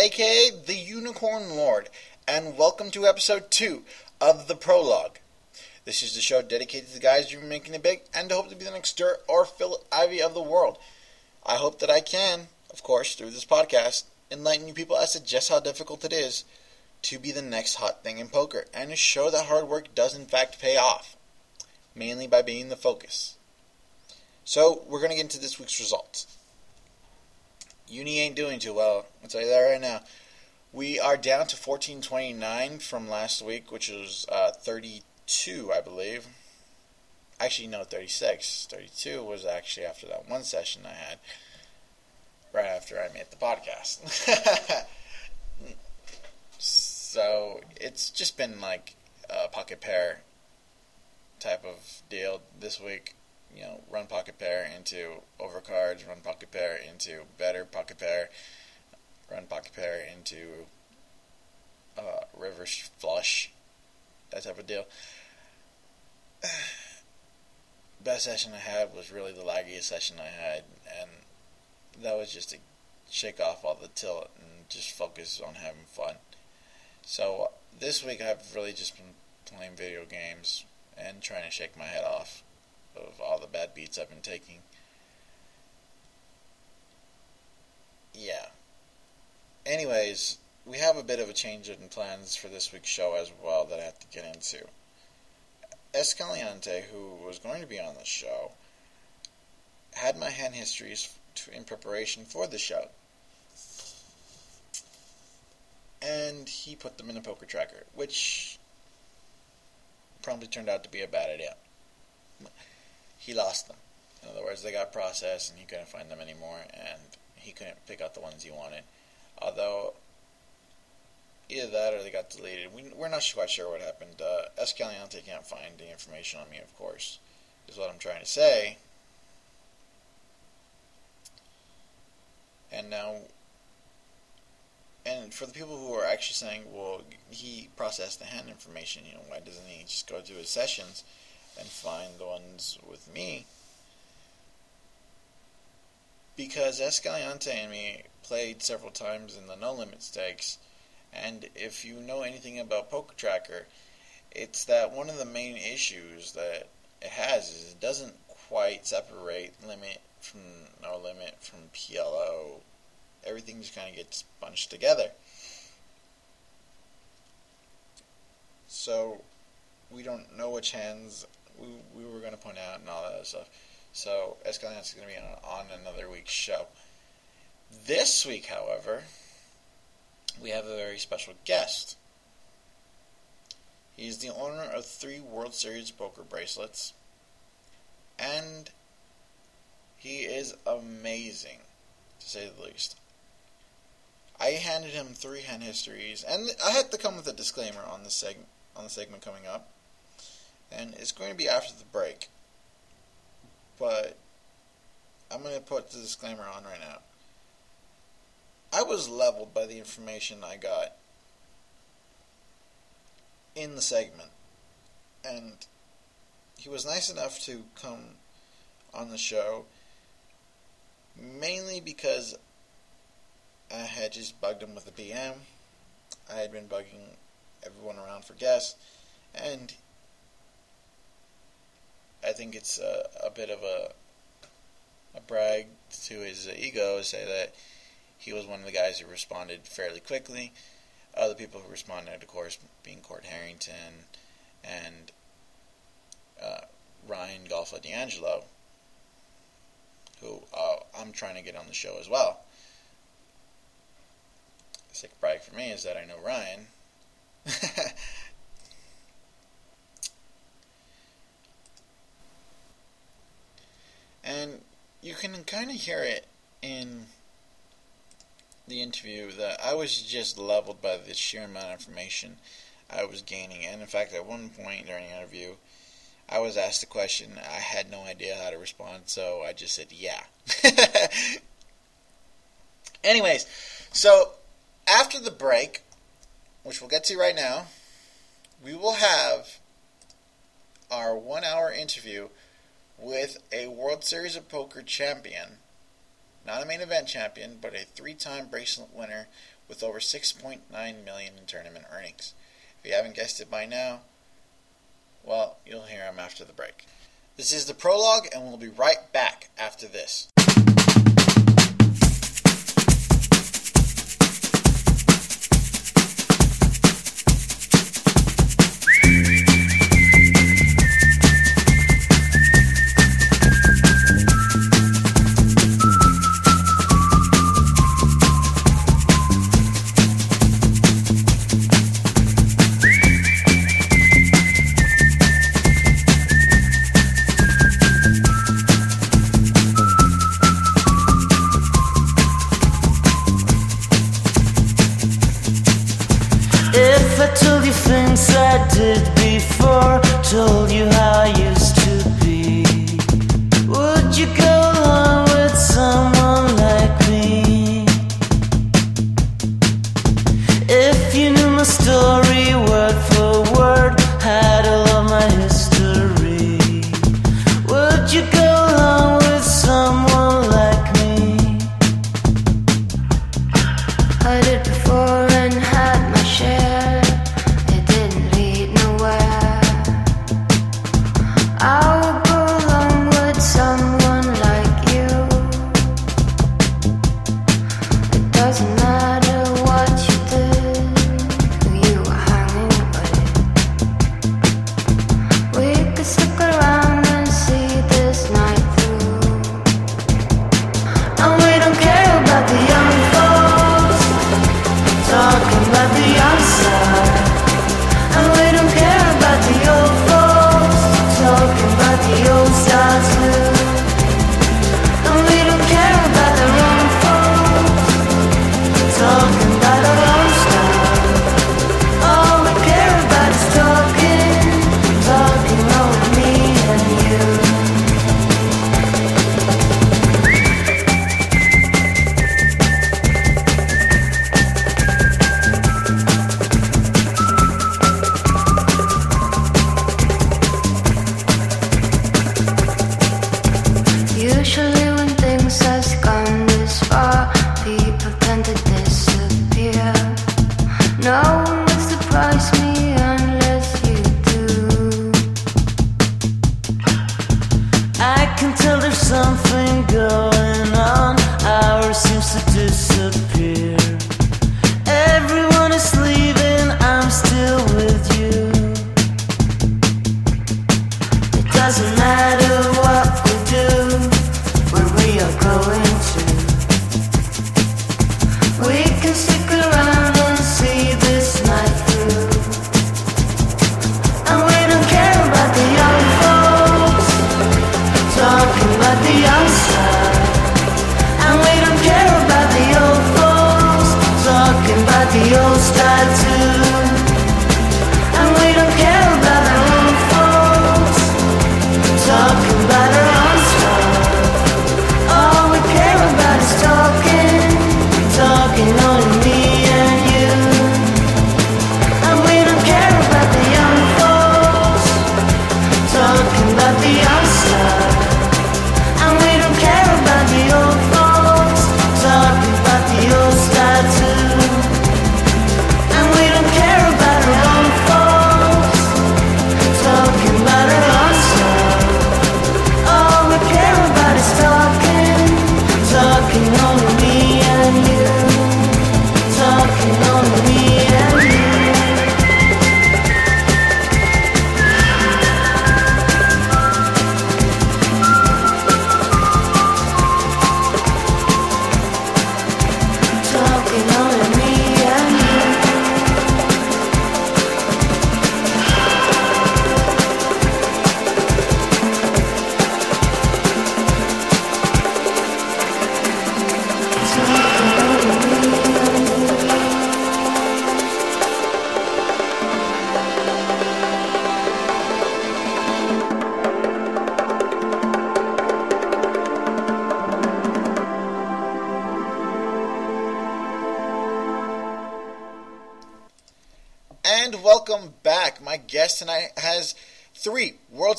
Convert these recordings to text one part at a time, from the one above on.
aka the Unicorn Lord, and welcome to episode 2 of The Pro-Log. This is the show dedicated to the guys who are making it big and hope to be the next Durrrr or Phil Ivey of the world. I hope that I can, of course, through this podcast, enlighten you people as to just how difficult it is to be the next hot thing in poker and to show that hard work does in fact pay off, mainly by being the focus. So, we're going to get into this week's results. Uni ain't doing too well. I'll tell you that right now. We are down to 1429 from last week, which was uh, 32, I believe. Actually, no, 36. 32 was actually after that one session I had, right after I made the podcast. so it's just been like a pocket pair type of deal this week you know, run pocket pair into overcards, run pocket pair into better pocket pair, run pocket pair into uh, reverse flush, that type of deal. Best session I had was really the laggiest session I had, and that was just to shake off all the tilt and just focus on having fun. So this week I've really just been playing video games and trying to shake my head off of all the bad beats I've been taking. Yeah. Anyways, we have a bit of a change in plans for this week's show as well that I have to get into. Escalante, who was going to be on the show, had my hand histories in preparation for the show. And he put them in a poker tracker, which probably turned out to be a bad idea he lost them. In other words, they got processed and he couldn't find them anymore, and he couldn't pick out the ones he wanted. Although, either that or they got deleted. We, we're not quite sure what happened. Uh, Escalante can't find the information on me, of course, is what I'm trying to say. And now, and for the people who are actually saying, well, he processed the hand information, you know, why doesn't he just go to his sessions? And find the ones with me. Because Escalante and me played several times in the no limit stakes, and if you know anything about Poker Tracker, it's that one of the main issues that it has is it doesn't quite separate limit from no limit from PLO. Everything just kind of gets bunched together. So we don't know which hands we, we were going to point out and all that stuff. So Escalante is going to be on, on another week's show. This week, however, we have a very special guest. He is the owner of three World Series poker bracelets, and he is amazing, to say the least. I handed him three hand histories, and I had to come with a disclaimer on the segment on the segment coming up and it's going to be after the break. But I'm going to put the disclaimer on right now. I was leveled by the information I got in the segment, and he was nice enough to come on the show mainly because I had just bugged him with the BM. I had been bugging everyone around for guests, and I think it's a, a bit of a a brag to his ego to say that he was one of the guys who responded fairly quickly. Other people who responded, of course, being Court Harrington and uh, Ryan Golfa D'Angelo, who uh, I'm trying to get on the show as well. Sick brag for me is that I know Ryan. And you can kind of hear it in the interview that I was just leveled by the sheer amount of information I was gaining. And in fact, at one point during the interview, I was asked a question. I had no idea how to respond, so I just said, yeah. Anyways, so after the break, which we'll get to right now, we will have our one hour interview with a World Series of Poker champion not a main event champion, but a three-time bracelet winner with over 6.9 million in tournament earnings. If you haven't guessed it by now, well, you'll hear him after the break. This is the Pro-Log, and we'll be right back after this.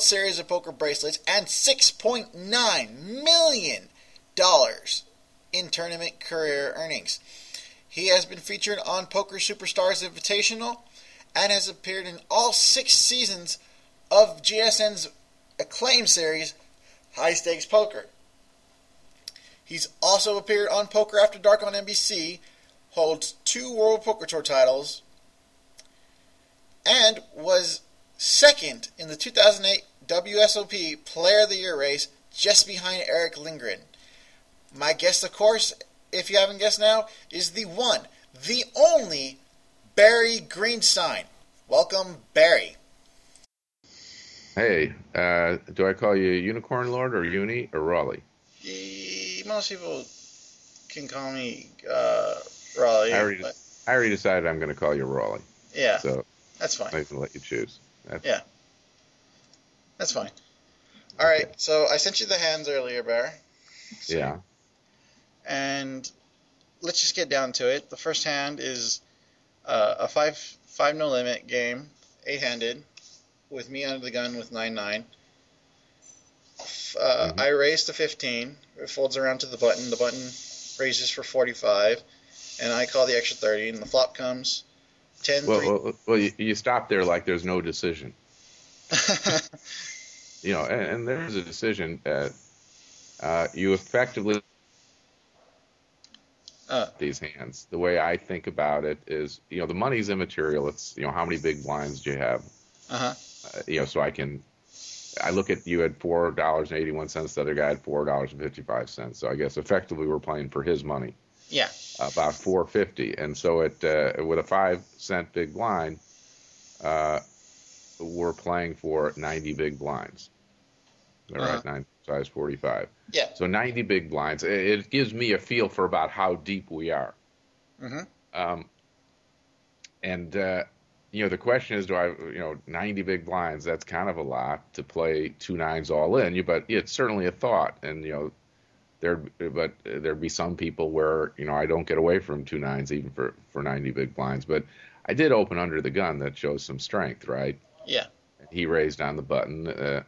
Series of Poker bracelets and $6.9 million in tournament career earnings. He has been featured on Poker Superstars Invitational and has appeared in all six seasons of GSN's acclaim series, High Stakes Poker. He's also appeared on Poker After Dark on NBC, holds two World Poker Tour titles, and was second in the 2008 WSOP Player of the Year race, just behind Erick Lindgren. My guest, of course, if you haven't guessed now, is the one, the only Barry Greenstein. Welcome, Barry. Hey, uh, do I call you Unicorn Lord or Uni or Raleigh? Most people can call me uh, Raleigh. I already, but... I already decided I'm going to call you Raleigh. Yeah. So that's fine. I can let you choose. That's... Yeah. That's fine. All okay. right. So I sent you the hands earlier, Bear. So, yeah. And let's just get down to it. The first hand is uh, a five five no limit game, eight handed with me under the gun with 9 9. Uh, mm-hmm. I raise to 15. It folds around to the button. The button raises for 45. And I call the extra 30. And the flop comes 10 Well, well, well you, you, stop there like there's no decision. you know, and, and, there's a decision. that uh, you effectively. Uh, these hands. The way I think about it is, you know, the money's immaterial. It's, you know, how many big blinds do you have? Uh-huh. Uh, you know, so I can. I look at you had four dollars and eighty one cents. The other guy had four dollars and fifty five cents. So I guess effectively we're playing for his money. Yeah. About four fifty, and so it uh, with a five cent big blind, uh, we're playing for ninety big blinds. All uh-huh. right, nine size forty five. Yeah. So ninety big blinds. It, it, gives me a feel for about how deep we are. Mm-hmm. Um, and uh, you know, the question is, do I, you know, 90 big blinds, that's kind of a lot to play two nines all in, You, but it's certainly a thought. And, you know, there, but there'd be some people where, you know, I don't get away from two nines even for, for 90 big blinds. But I did open under the gun that shows some strength, right? Yeah. He raised on the button. Uh,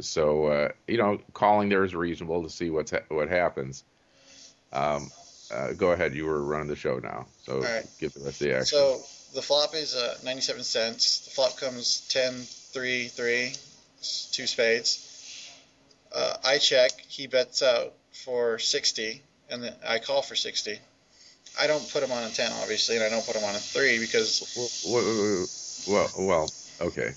so, uh, you know, calling there is reasonable to see what's ha- what happens. Um, uh, go ahead. You were running the show now. So right. give the rest of the action. So the flop is uh, 97 cents. The flop comes 10, 3, 3, two spades. Uh, I check. He bets out for 60, and then I call for 60. I don't put him on a 10, obviously, and I don't put him on a 3 because. Well, well, well okay.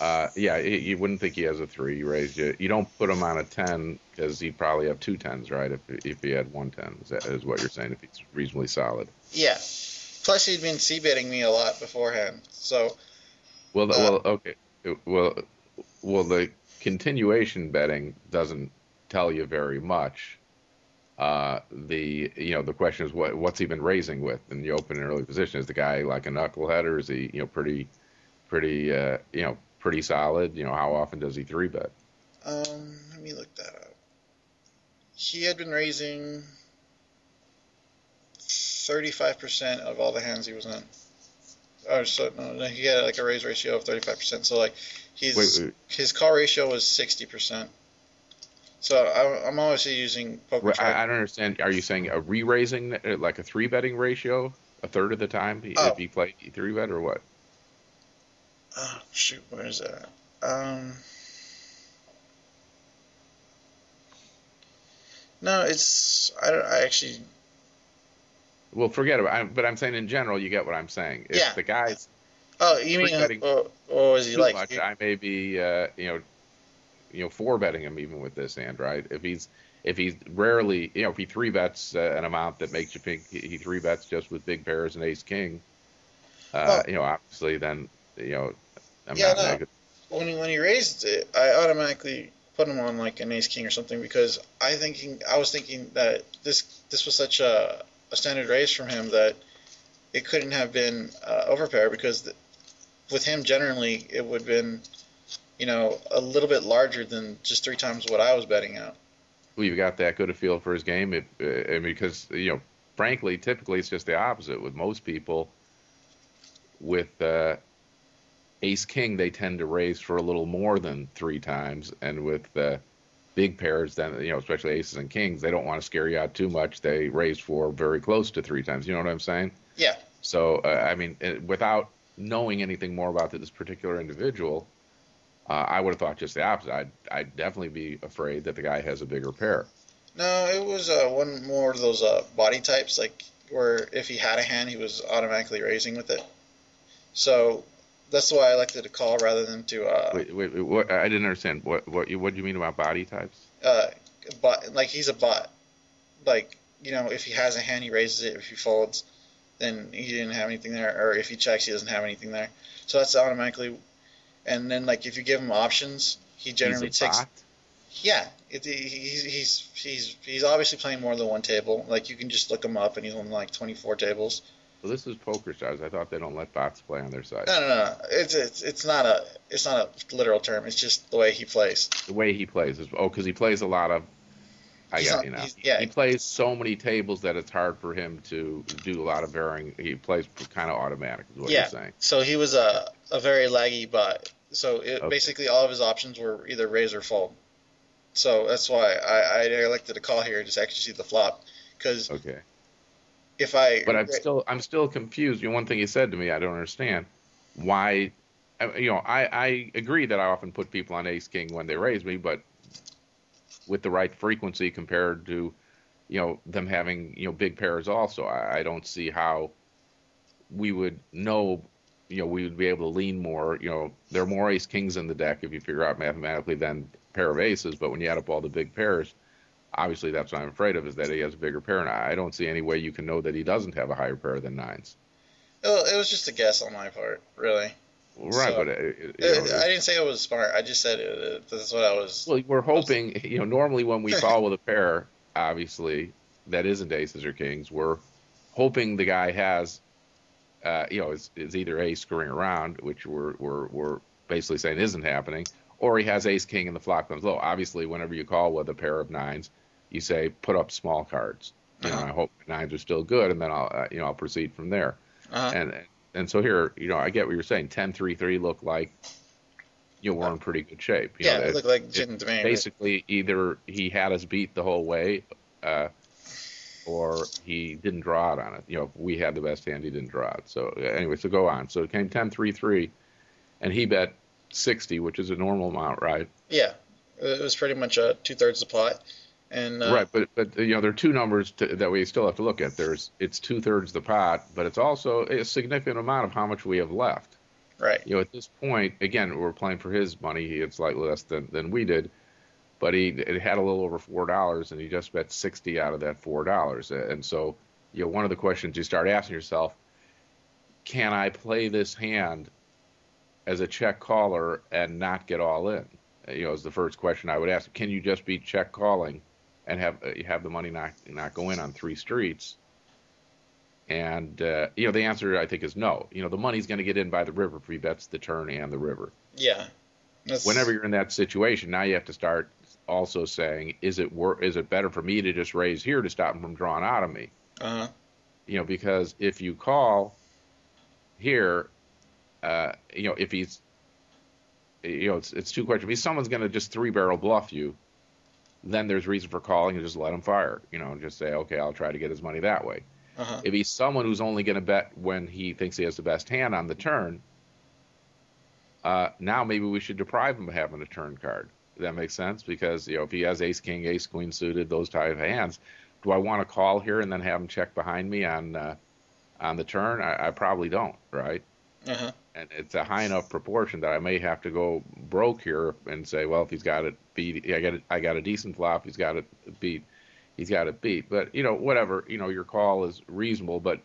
Uh, yeah, you wouldn't think he has a 3. You raised you. You don't put him on a 10 because he'd probably have two tens, right? If, if he had one 10, is, that, is what you're saying, if he's reasonably solid. Yeah. Plus, he'd been c betting me a lot beforehand. So. Well, uh, well, okay. Well, well, the continuation betting doesn't tell you very much. Uh, the you know the question is what what's he been raising with in the open and early position? Is the guy like a knucklehead or is he you know pretty pretty uh, you know pretty solid? You know how often does he three bet? Um, let me look that up. He had been raising 35% of all the hands he was in. Oh, so no, no, he had like a raise ratio of 35%. So like his wait, wait. his call ratio was 60%. So I, am obviously using poker. I, I, don't understand. Are you saying a re-raising uh, like a three betting ratio, a third of the time oh. if he played three bet or what? Oh shoot, where is that? Um. No, it's I, don't. I actually well, forget about. it. But I'm saying in general, you get what I'm saying. If yeah. the guy's oh, you mean uh, or, or is he like? Much, I may be, uh, you know, you know, four betting him even with this hand, right? If he's if he's rarely, you know, if he three bets uh, an amount that makes you think he three bets just with big pairs and ace king, uh, oh. you know, obviously then, you know, I'm yeah, not no. When he, when he raised it, I automatically put him on like an ace king or something because I thinking I was thinking that this this was such a a standard raise from him that it couldn't have been uh, overpair because the, with him generally it would have been you know a little bit larger than just three times what I was betting out. Well, you've got that good a feel for his game, if, uh, because you know, frankly, typically it's just the opposite with most people. With uh, Ace King, they tend to raise for a little more than three times, and with uh, big pairs, then you know, especially aces and kings, they don't want to scare you out too much. They raise for very close to three times. You know what I'm saying? Yeah. So uh, I mean, uh, without knowing anything more about this particular individual, uh, I would have thought just the opposite. I'd, I'd definitely be afraid that the guy has a bigger pair. No, it was uh, one more of those uh, body types, like where if he had a hand, he was automatically raising with it. So that's why I elected to call rather than to. Uh, wait, wait, wait, what, I didn't understand. What what you, what do you mean about body types? Uh, bot, like he's a bot. Like you know, if he has a hand, he raises it. If he folds, then he didn't have anything there, or if he checks, he doesn't have anything there. So that's automatically. And then like if you give him options, he generally He's a takes. bot? Yeah, it, he's he's he's he's obviously playing more than one table. Like you can just look him up, and he's on like 24 tables. Well, this is poker stars. I thought they don't let bots play on their side. No, no, no. It's it's it's not a it's not a literal term. It's just the way he plays. The way he plays is oh, because he plays a lot of. I He's got you now. he's- yeah. He plays so many tables that it's hard for him to do a lot of varying. He plays kind of automatic, is what Yeah. you're saying. So he was a a very laggy bot. So it, Okay. basically all of his options were either raise or fold. So that's why I, I elected to call here and just actually see the flop because Okay. if I But I'm still I'm still confused. You know, one thing he said to me, I don't understand why. You know, I I agree that I often put people on ace king when they raise me, but with the right frequency compared to, you know, them having you know big pairs also, I, I don't see how we would know. You know, we would be able to lean more. You know, there are more ace kings in the deck if you figure out mathematically than pair of aces. But when you add up all the big pairs, obviously that's what I'm afraid of is that he has a bigger pair, and I don't see any way you can know that he doesn't have a higher pair than nines. It was just a guess on my part, really. Right, So, but Uh, know, I didn't say it was smart. I just said it, it, that's what I was. well, we're hoping. You know, normally when we call with a pair, obviously that isn't aces or kings, we're hoping the guy has, uh, you know, is, is either ace screwing around, which we're we're we're basically saying isn't happening, or he has ace king and the flop comes low. Obviously, whenever you call with a pair of nines, you say put up small cards. You know, Uh-huh. I hope nines are still good, and then I'll uh, you know I'll proceed from there. Uh-huh. And and so here, you know, I get what you're saying. 10-3-3 look like you know, we're in pretty good shape. You yeah, know, it looked like Jitten to me. but- basically either he had us beat the whole way, uh, or he didn't draw it on it. You know, we had the best hand, he didn't draw it. So anyway, so go on. So it came 10-3-3, and he bet 60, which is a normal amount, right? Yeah, it was pretty much uh, two thirds the pot, and uh, right, but but you know there are two numbers to, that we still have to look at. There's it's two thirds the pot, but it's also a significant amount of how much we have left. right, you know, at this point, again, we're playing for his money. He had slightly less than, than we did, but he it had a little over four dollars, and he just bet sixty out of that four dollars. And so, you know, one of the questions you start asking yourself: Can I play this hand as a check caller and not get all in? You know, is the first question I would ask. Can you just be check calling and have uh, have the money not not go in on three streets? And uh, you know, the answer I think is no. You know, the money's going to get in by the river if he bets the turn and the river. yeah. That's, Whenever you're in that situation, now you have to start also saying, is it wor- is it better for me to just raise here to stop him from drawing out of me? Uh-huh. You know, because if you call here, uh, you know, if he's, you know, it's it's two questions. If someone's going to just three barrel bluff you, then there's reason for calling and just let him fire. You know, and just say, okay, I'll try to get his money that way. uh If he's someone who's only going to bet when he thinks he has the best hand on the turn, uh, now maybe we should deprive him of having a turn card. That makes sense? Because you know, if he has ace king, ace queen suited, those type of hands, do I want to call here and then have him check behind me on uh, on the turn? I, I probably don't, right? uh And it's a high enough proportion that I may have to go broke here and say, well, if he's got it beat, I got it, I got a decent flop. He's got it beat. He's got it beat. But you know, whatever. You know, your call is reasonable, but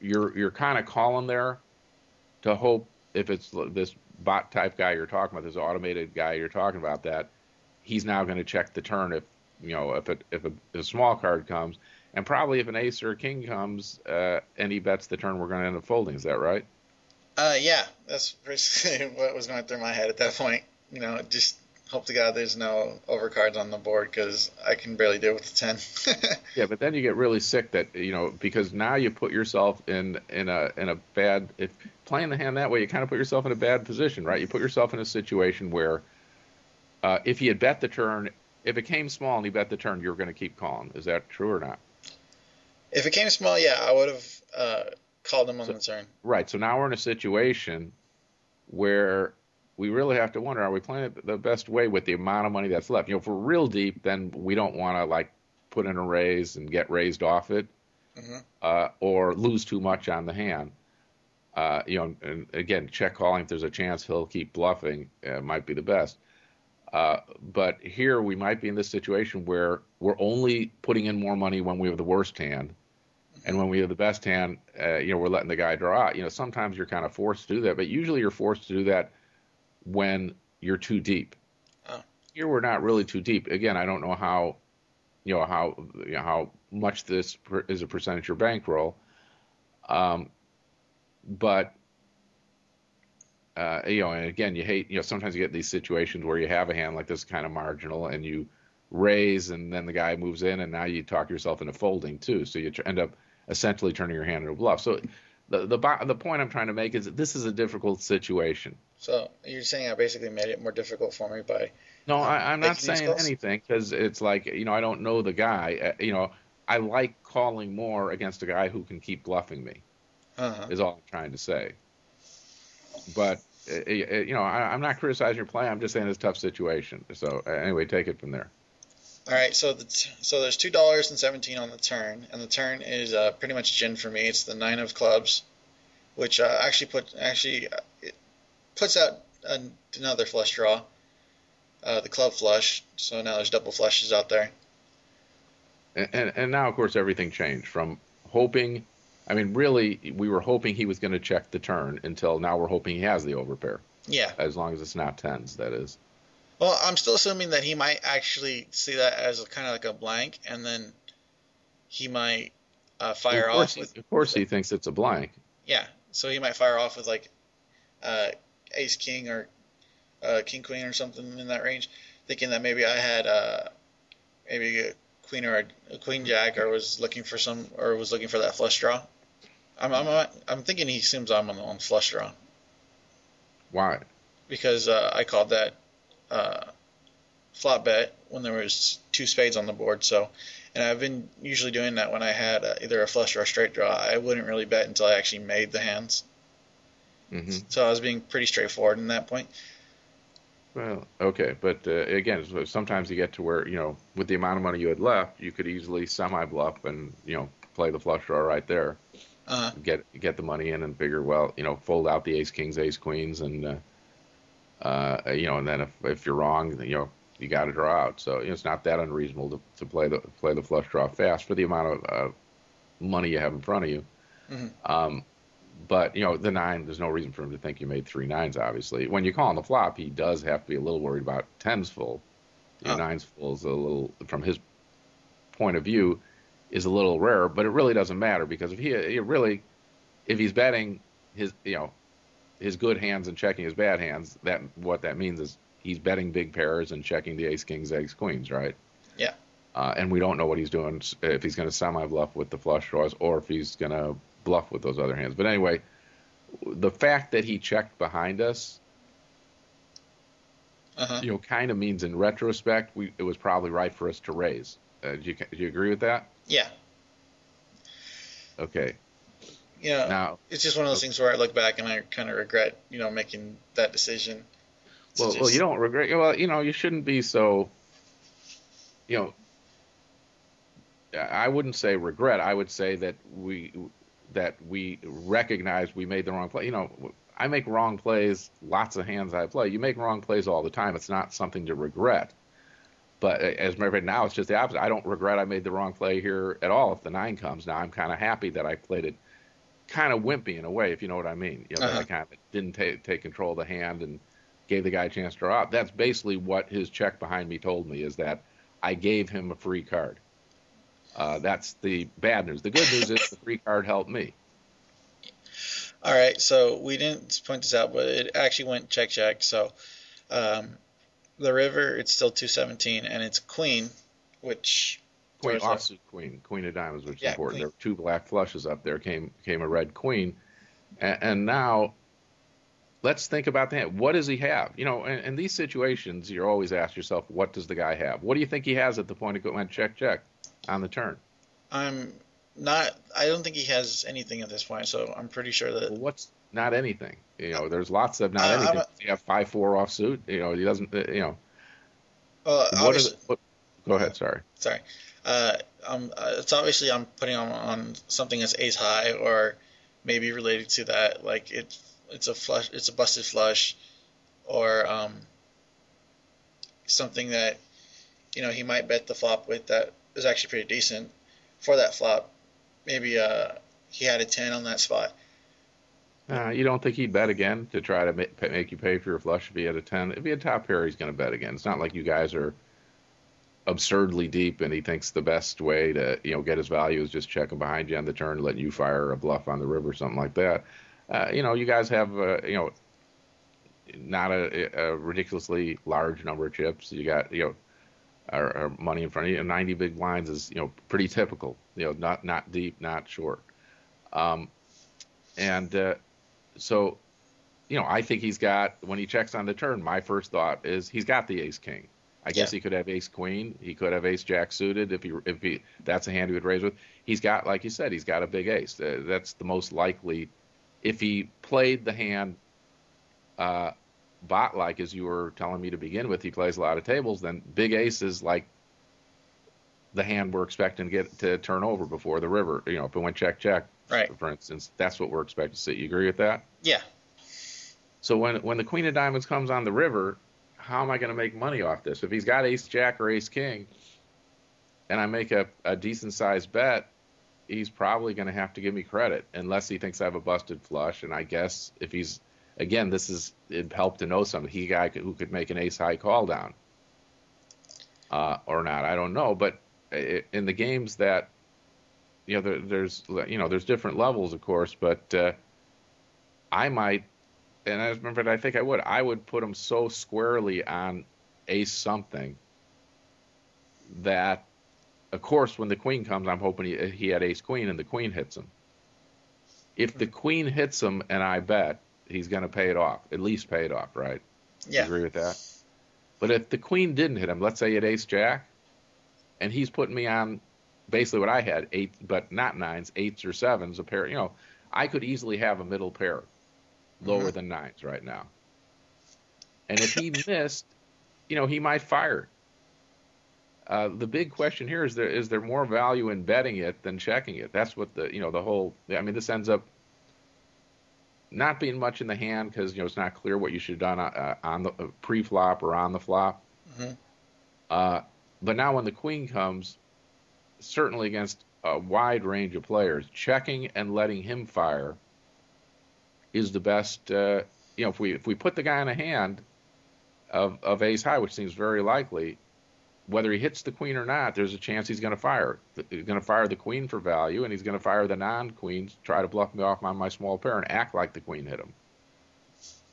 you're you're kind of calling there to hope if it's this bot type guy you're talking about, this automated guy you're talking about, that he's now going to check the turn if you know if it if a, if a small card comes, and probably if an ace or a king comes uh, and he bets the turn, we're going to end up folding. Is that right? Uh, yeah, that's basically what was going through my head at that point. You know, just hope to God there's no overcards on the board because I can barely deal with the ten. Yeah, but then you get really sick that you know because now you put yourself in in a in a bad if playing the hand that way you kind of put yourself in a bad position, right? You put yourself in a situation where uh, if he had bet the turn if it came small and he bet the turn, you were going to keep calling. Is that true or not? If it came small, yeah, I would have uh, called him on So- the turn. Right. So now we're in a situation where we really have to wonder: Are we playing it the best way with the amount of money that's left? You know, if we're real deep, then we don't want to like put in a raise and get raised off it, Mhm. uh, or lose too much on the hand. Uh, you know, and again, check calling if there's a chance he'll keep bluffing uh, might be the best. Uh, but here we might be in this situation where we're only putting in more money when we have the worst hand, and when we have the best hand, uh, you know, we're letting the guy draw out. You know, sometimes you're kind of forced to do that, but usually you're forced to do that when you're too deep. Oh. Here we're not really too deep. Again, I don't know how, you know, how you know, how much this per- is a percentage of your bankroll, um, but uh, you know, and again, you hate, you know, sometimes you get these situations where you have a hand like this kind of marginal and you raise and then the guy moves in and now you talk yourself into folding too. So you tr- end up essentially turning your hand into a bluff. So the, the, the point I'm trying to make is that this is a difficult situation. So you're saying I basically made it more difficult for me by No, I, I'm not saying anything because it's like, you know, I don't know the guy. Uh, you know, I like calling more against a guy who can keep bluffing me. uh is all I'm trying to say. But uh, uh, you know, I, I'm not criticizing your play. I'm just saying it's a tough situation. So uh, anyway, take it from there. All right, so the t- so there's two dollars and seventeen on the turn, and the turn is uh, pretty much gin for me. It's the nine of clubs, which uh, actually put actually uh, it puts out an, another flush draw, uh, the club flush. So now there's double flushes out there. And, and and now, of course, everything changed from hoping. I mean, really, we were hoping he was going to check the turn until now we're hoping he has the overpair, Yeah. as long as it's not tens. That is. Well, I'm still assuming that he might actually see that as kind of like a blank, and then he might uh, fire of off he, with of course, he thinks it's a blank. yeah. So he might fire off with like uh, ace king or uh, king queen or something in that range, thinking that maybe I had uh, maybe a queen or a, a queen jack, or was looking for some, or was looking for that flush draw. I'm I'm, I'm thinking he assumes I'm on, on flush draw Why? because uh, I called that uh, flop bet when there was two spades on the board. So, and I've been usually doing that when I had uh, either a flush or a straight draw. I wouldn't really bet until I actually made the hands. hmm So I was being pretty straightforward in that point. Well, okay, but uh, again, sometimes you get to where you know, with the amount of money you had left, you could easily semi bluff and you know play the flush draw right there, Uh, get get the money in, and figure, well, you know, fold out the ace kings, ace queens, and uh, uh, you know, and then if if you're wrong, you know, you got to draw out. So you know, it's not that unreasonable to, to play the play the flush draw fast for the amount of uh, money you have in front of you. Mhm. Um, but you know, the nine, there's no reason for him to think you made three nines. Obviously, when you call on the flop, he does have to be a little worried about tens full. You know, Oh. nines full is a little, from his point of view, is a little rare. But it really doesn't matter because if he, he really, if he's betting his, you know, his good hands and checking his bad hands, that what that means is he's betting big pairs and checking the ace, kings, ace, queens, right? Yeah. Uh, and we don't know what he's doing if he's going to semi bluff with the flush draws or if he's going to bluff with those other hands. But anyway, the fact that he checked behind us, uh-huh. you know, kind of means in retrospect, we it was probably right for us to raise. Uh, do you do you agree with that? Yeah. Okay. You know, Now, it's just one of those oh. things where I look back and I kind of regret, you know, making that decision. well, well, you don't regret. Well, you know, you shouldn't be so. You know, I wouldn't say regret. I would say that we that we recognize we made the wrong play. You know, I make wrong plays. Lots of hands I play. You make wrong plays all the time. It's not something to regret. But as a matter of fact, now it's just the opposite. I don't regret I made the wrong play here at all. If the nine comes now, I'm kind of happy that I played it kind of wimpy in a way, if you know what I mean. You know, I Uh-huh. kind of didn't take take control of the hand and gave the guy a chance to draw out. That's basically what his check behind me told me is that I gave him a free card. Uh, that's the bad news. The good news is the free card helped me. All right, so we didn't point this out, but it actually went check check. So um, the river, it's still 217, and it's queen, which Queen offsuit queen, queen of diamonds, which is Yeah, important. queen. There were two black flushes up there. Came came a red queen, and, and now let's think about that. What does he have? You know, in, in these situations, you're always ask yourself, what does the guy have? What do you think he has at the point of going check check on the turn? I'm not. I don't think he has anything at this point. So I'm pretty sure that. Well, what's not anything? You know, there's lots of not uh, anything. You have five four off suit. You know, he doesn't. Uh, you know. Well, what is, what, go ahead. Sorry. Sorry. Uh, um, uh, it's obviously I'm putting on on something that's ace high or maybe related to that. Like it's it's a flush, it's a busted flush, or um, something that you know he might bet the flop with that is actually pretty decent for that flop. Maybe uh, he had a ten on that spot. Uh, you don't think he'd bet again to try to make, make you pay for your flush if he had a ten? If he had top pair, he's going to bet again. It's not like you guys are absurdly deep and he thinks the best way to you know get his value is just checking behind you on the turn, letting you fire a bluff on the river, something like that. Uh, you know, you guys have uh, you know not a, a, ridiculously large number of chips. You got you know our, money in front of you. 90 big blinds is you know pretty typical. You know, not not deep, not short. Um, and uh, so, you know, I think he's got when he checks on the turn. My first thought is he's got the ace king. I guess yeah. he could have ace queen. He could have ace jack suited if he if he that's a hand he would raise with. He's got like you said, he's got a big ace. Uh, that's the most likely. If he played the hand uh, bot like as you were telling me to begin with, he plays a lot of tables. Then big ace is like the hand we're expecting to get to turn over before the river. You know, if it went check check, right? For instance, that's what we're expecting to see. You agree with that? Yeah. So when when the queen of diamonds comes on the river, how am I going to make money off this? If he's got ace jack or ace king, and I make a, a decent sized bet, he's probably going to have to give me credit unless he thinks I have a busted flush. And I guess if he's again, this is it helped to know something. He guy who could make an ace high call down, uh, or not. I don't know. But in the games that you know, there, there's you know, there's different levels, of course. But uh, I might and I remember, I think I would. I would put him so squarely on ace something that, of course, when the queen comes, I'm hoping he, he had ace queen and the queen hits him. If the mm-hmm. queen hits him and I bet, he's going to pay it off, at least pay it off, right? Yeah. You agree with that? But if the queen didn't hit him, let's say he had ace jack, and he's putting me on basically what I had, eight, but not nines, eights or sevens, a pair, you know, I could easily have a middle pair lower mm-hmm. than nines right now. And if he missed, you know, he might fire. Uh, the big question here is there is there more value in betting it than checking it? That's what the you know the whole. I mean, this ends up not being much in the hand because you know it's not clear what you should have done uh, on the uh, pre-flop or on the flop. Mm-hmm. Uh, but now when the queen comes, certainly against a wide range of players, checking and letting him fire is the best. Uh, you know, if we if we put the guy in a hand of of ace high, which seems very likely, whether he hits the queen or not, there's a chance he's going to fire. He's going to fire the queen for value, and he's going to fire the non-queens, try to bluff me off on my small pair, and act like the queen hit him.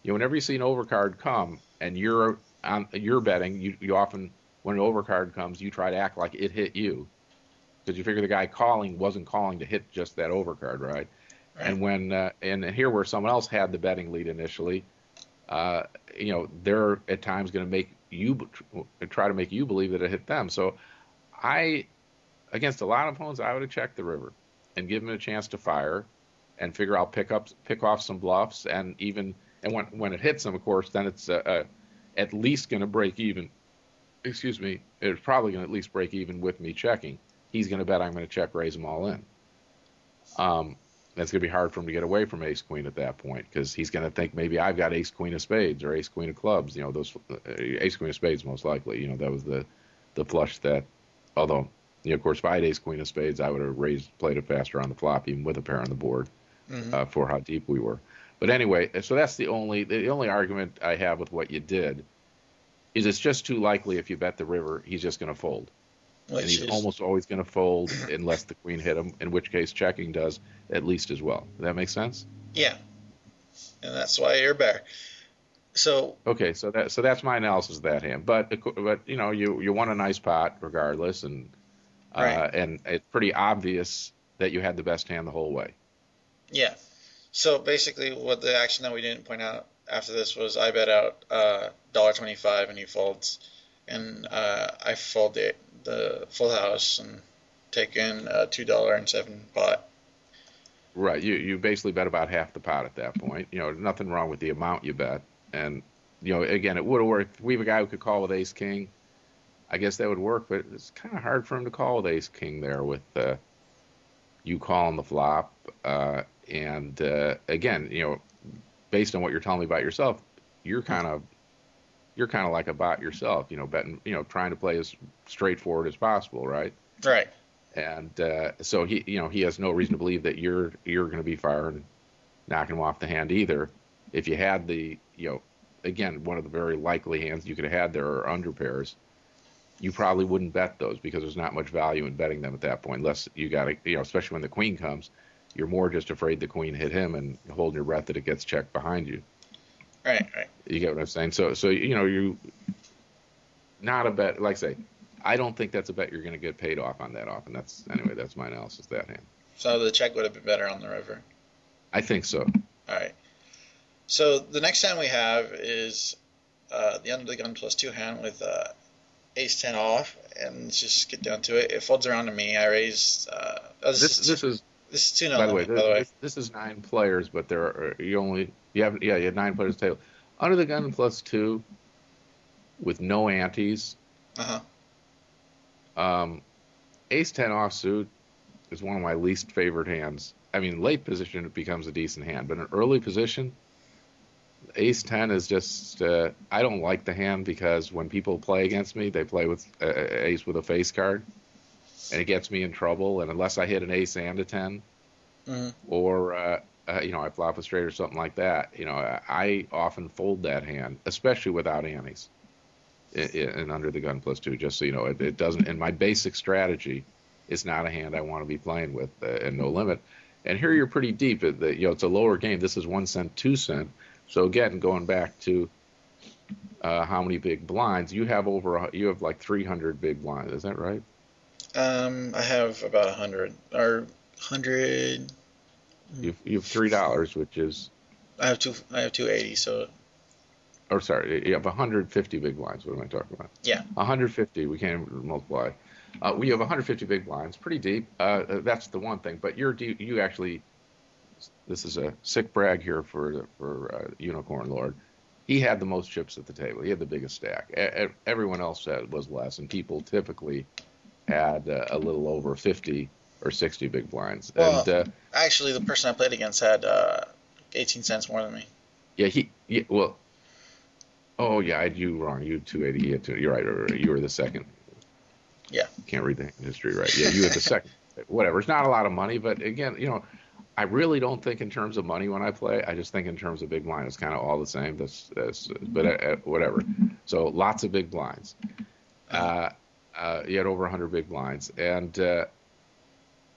You know, whenever you see an overcard come and you're on, you're betting, you, you often when an overcard comes, you try to act like it hit you because you figure the guy calling wasn't calling to hit just that overcard, right? Right. And when uh, and here where someone else had the betting lead initially, uh, you know they're at times going to make you try to make you believe that it hit them. So I, against a lot of opponents, I would have checked the river and given him a chance to fire and figure I'll pick up pick off some bluffs and even and when when it hits them, of course, then it's uh, uh, at least going to break even. Excuse me, it's probably going to at least break even with me checking. He's going to bet I'm going to check raise them all in. Um, that's going to be hard for him to get away from ace queen at that point because he's going to think maybe I've got ace queen of spades or ace queen of clubs. You know, those uh, ace queen of spades most likely. You know, that was the the flush that, although you know, of course, if I had ace queen of spades, I would have raised played it faster on the flop even with a pair on the board mm-hmm. uh, for how deep we were. But anyway, so that's the only the only argument I have with what you did is it's just too likely if you bet the river, he's just going to fold. Which and he's is... almost always going to fold unless the queen hit him, in which case checking does at least as well. Does that make sense? Yeah, and that's why you're back. So okay, so that so that's my analysis of that hand. But but you know you you won a nice pot regardless, and uh, and it's pretty obvious that you had the best hand the whole way. Yeah. So basically, what the action that we didn't point out after this was I bet out uh, dollar twenty five and he folds, and uh, I fold the the full house and take in a two dollar and seven pot. Right. You you basically bet about half the pot at that point. You know, nothing wrong with the amount you bet. And you know, again, it would have worked. We have a guy who could call with Ace King. I guess that would work, but it's kind of hard for him to call with Ace King there with uh, you calling the flop. Uh, and uh, again, you know, based on what you're telling me about yourself, you're kind of you're kind of like a bot yourself. You know, betting, you know, trying to play as straightforward as possible, right? Right. And uh, so he, you know, he has no reason to believe that you're you're going to be firing, knocking him off the hand either. If you had the, you know, again, one of the very likely hands you could have had there are under pairs. You probably wouldn't bet those because there's not much value in betting them at that point, unless you got to, you know, especially when the queen comes, you're more just afraid the queen hit him and holding your breath that it gets checked behind you. Right, right. You get what I'm saying? So, so you know, you not a bet. Like I say, I don't think that's a bet you're going to get paid off on that often. That's anyway. That's my analysis. That hand. So the check would have been better on the river. I think so. All right. So the next hand we have is uh, the under the gun plus two hand with uh, ace ten off, and let's just get down to it. It folds around to me. I raise. Uh, oh, this, this, is, this is this is two no by the way. By the way, this, this, is nine players, but there are you only you have yeah you have nine players table. Under the gun plus two, with no antes. Uh huh. Um, ace 10 offsuit is one of my least favorite hands. I mean, late position it becomes a decent hand, but in early position, ace 10 is just uh, I don't like the hand because when people play against me, they play with uh, ace with a face card, and it gets me in trouble. And unless I hit an ace and a 10, mm-hmm. or uh, uh, you know I flop a straight or something like that, you know I, I often fold that hand, especially without antes and under the gun plus two. Just so you know, it, it doesn't. In my basic strategy, it's not a hand I want to be playing with, uh, and no limit. And here you're pretty deep. It, you know, it's a lower game. This is one cent, two cent. So again, going back to uh, how many big blinds you have over, you have like 300 big blinds. Is that right? Um, I have about 100 or 100. You've you have three dollars, which is. I have two. I have 280. So or sorry, you have 150 big blinds. What am I talking about? Yeah. 150. We can't multiply. Uh, we have 150 big blinds, pretty deep. Uh, uh, that's the one thing. But you're you actually. This is a sick brag here for for uh, Unicorn Lord. He had the most chips at the table. He had the biggest stack. A- everyone else had, was less, and people typically had uh, a little over 50 or 60 big blinds. Well, and, uh, actually, the person I played against had 18 cents more than me. Yeah, he, he well, Oh yeah, I had you wrong. You 280. You had two, you're right. You were the second. Yeah. Can't read the history right. Yeah, you had the second. Whatever. It's not a lot of money, but again, you know, I really don't think in terms of money when I play. I just think in terms of big blind. It's kind of all the same. That's, that's but uh, whatever. So lots of big blinds. Uh, uh, you had over 100 big blinds, and uh,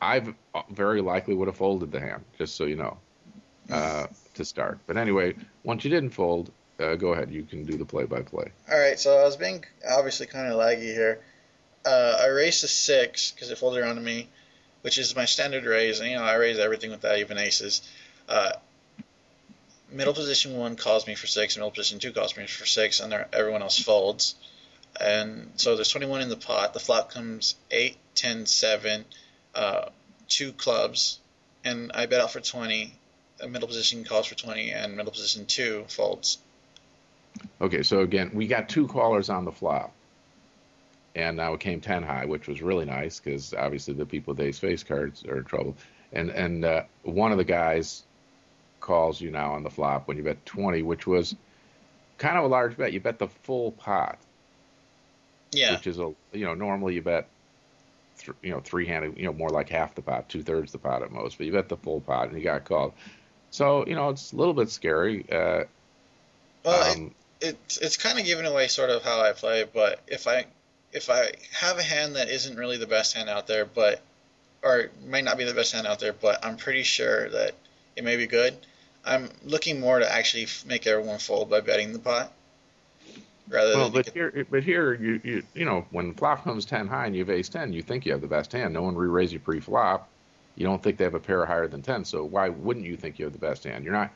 I very likely would have folded the hand, just so you know, uh, to start. But anyway, once you didn't fold, uh, go ahead. You can do the play-by-play. All right. So I was being obviously kind of laggy here. Uh, I raised a six because it folded around to me, which is my standard raise. And you know, I raise everything without even aces. Uh, middle position one calls me for six, middle position two calls me for six, and everyone else folds. And so there's 21 in the pot. The flop comes 8, 10, 7, uh, two clubs, and I bet out for 20. A middle position calls for 20, and middle position two folds. Okay, so again, we got two callers on the flop. And now it came 10 high, which was really nice because obviously the people with ace face cards are in trouble. And and uh, one of the guys calls you now on the flop when you bet 20, which was kind of a large bet. You bet the full pot. Yeah. Which is a you know normally you bet th- you know three handed you know more like half the pot, two thirds the pot at most, but you bet the full pot and you got called. So you know it's a little bit scary. Uh, well, um, it's it's kind of giving away sort of how I play, but if I if I have a hand that isn't really the best hand out there, but or might not be the best hand out there, but I'm pretty sure that it may be good. I'm looking more to actually make everyone fold by betting the pot. Rather well, but here, but here, you, you you know, when flop comes ten high and you have ace ten, you think you have the best hand. No one re-raise you pre-flop. You don't think they have a pair higher than ten, so why wouldn't you think you have the best hand? You're not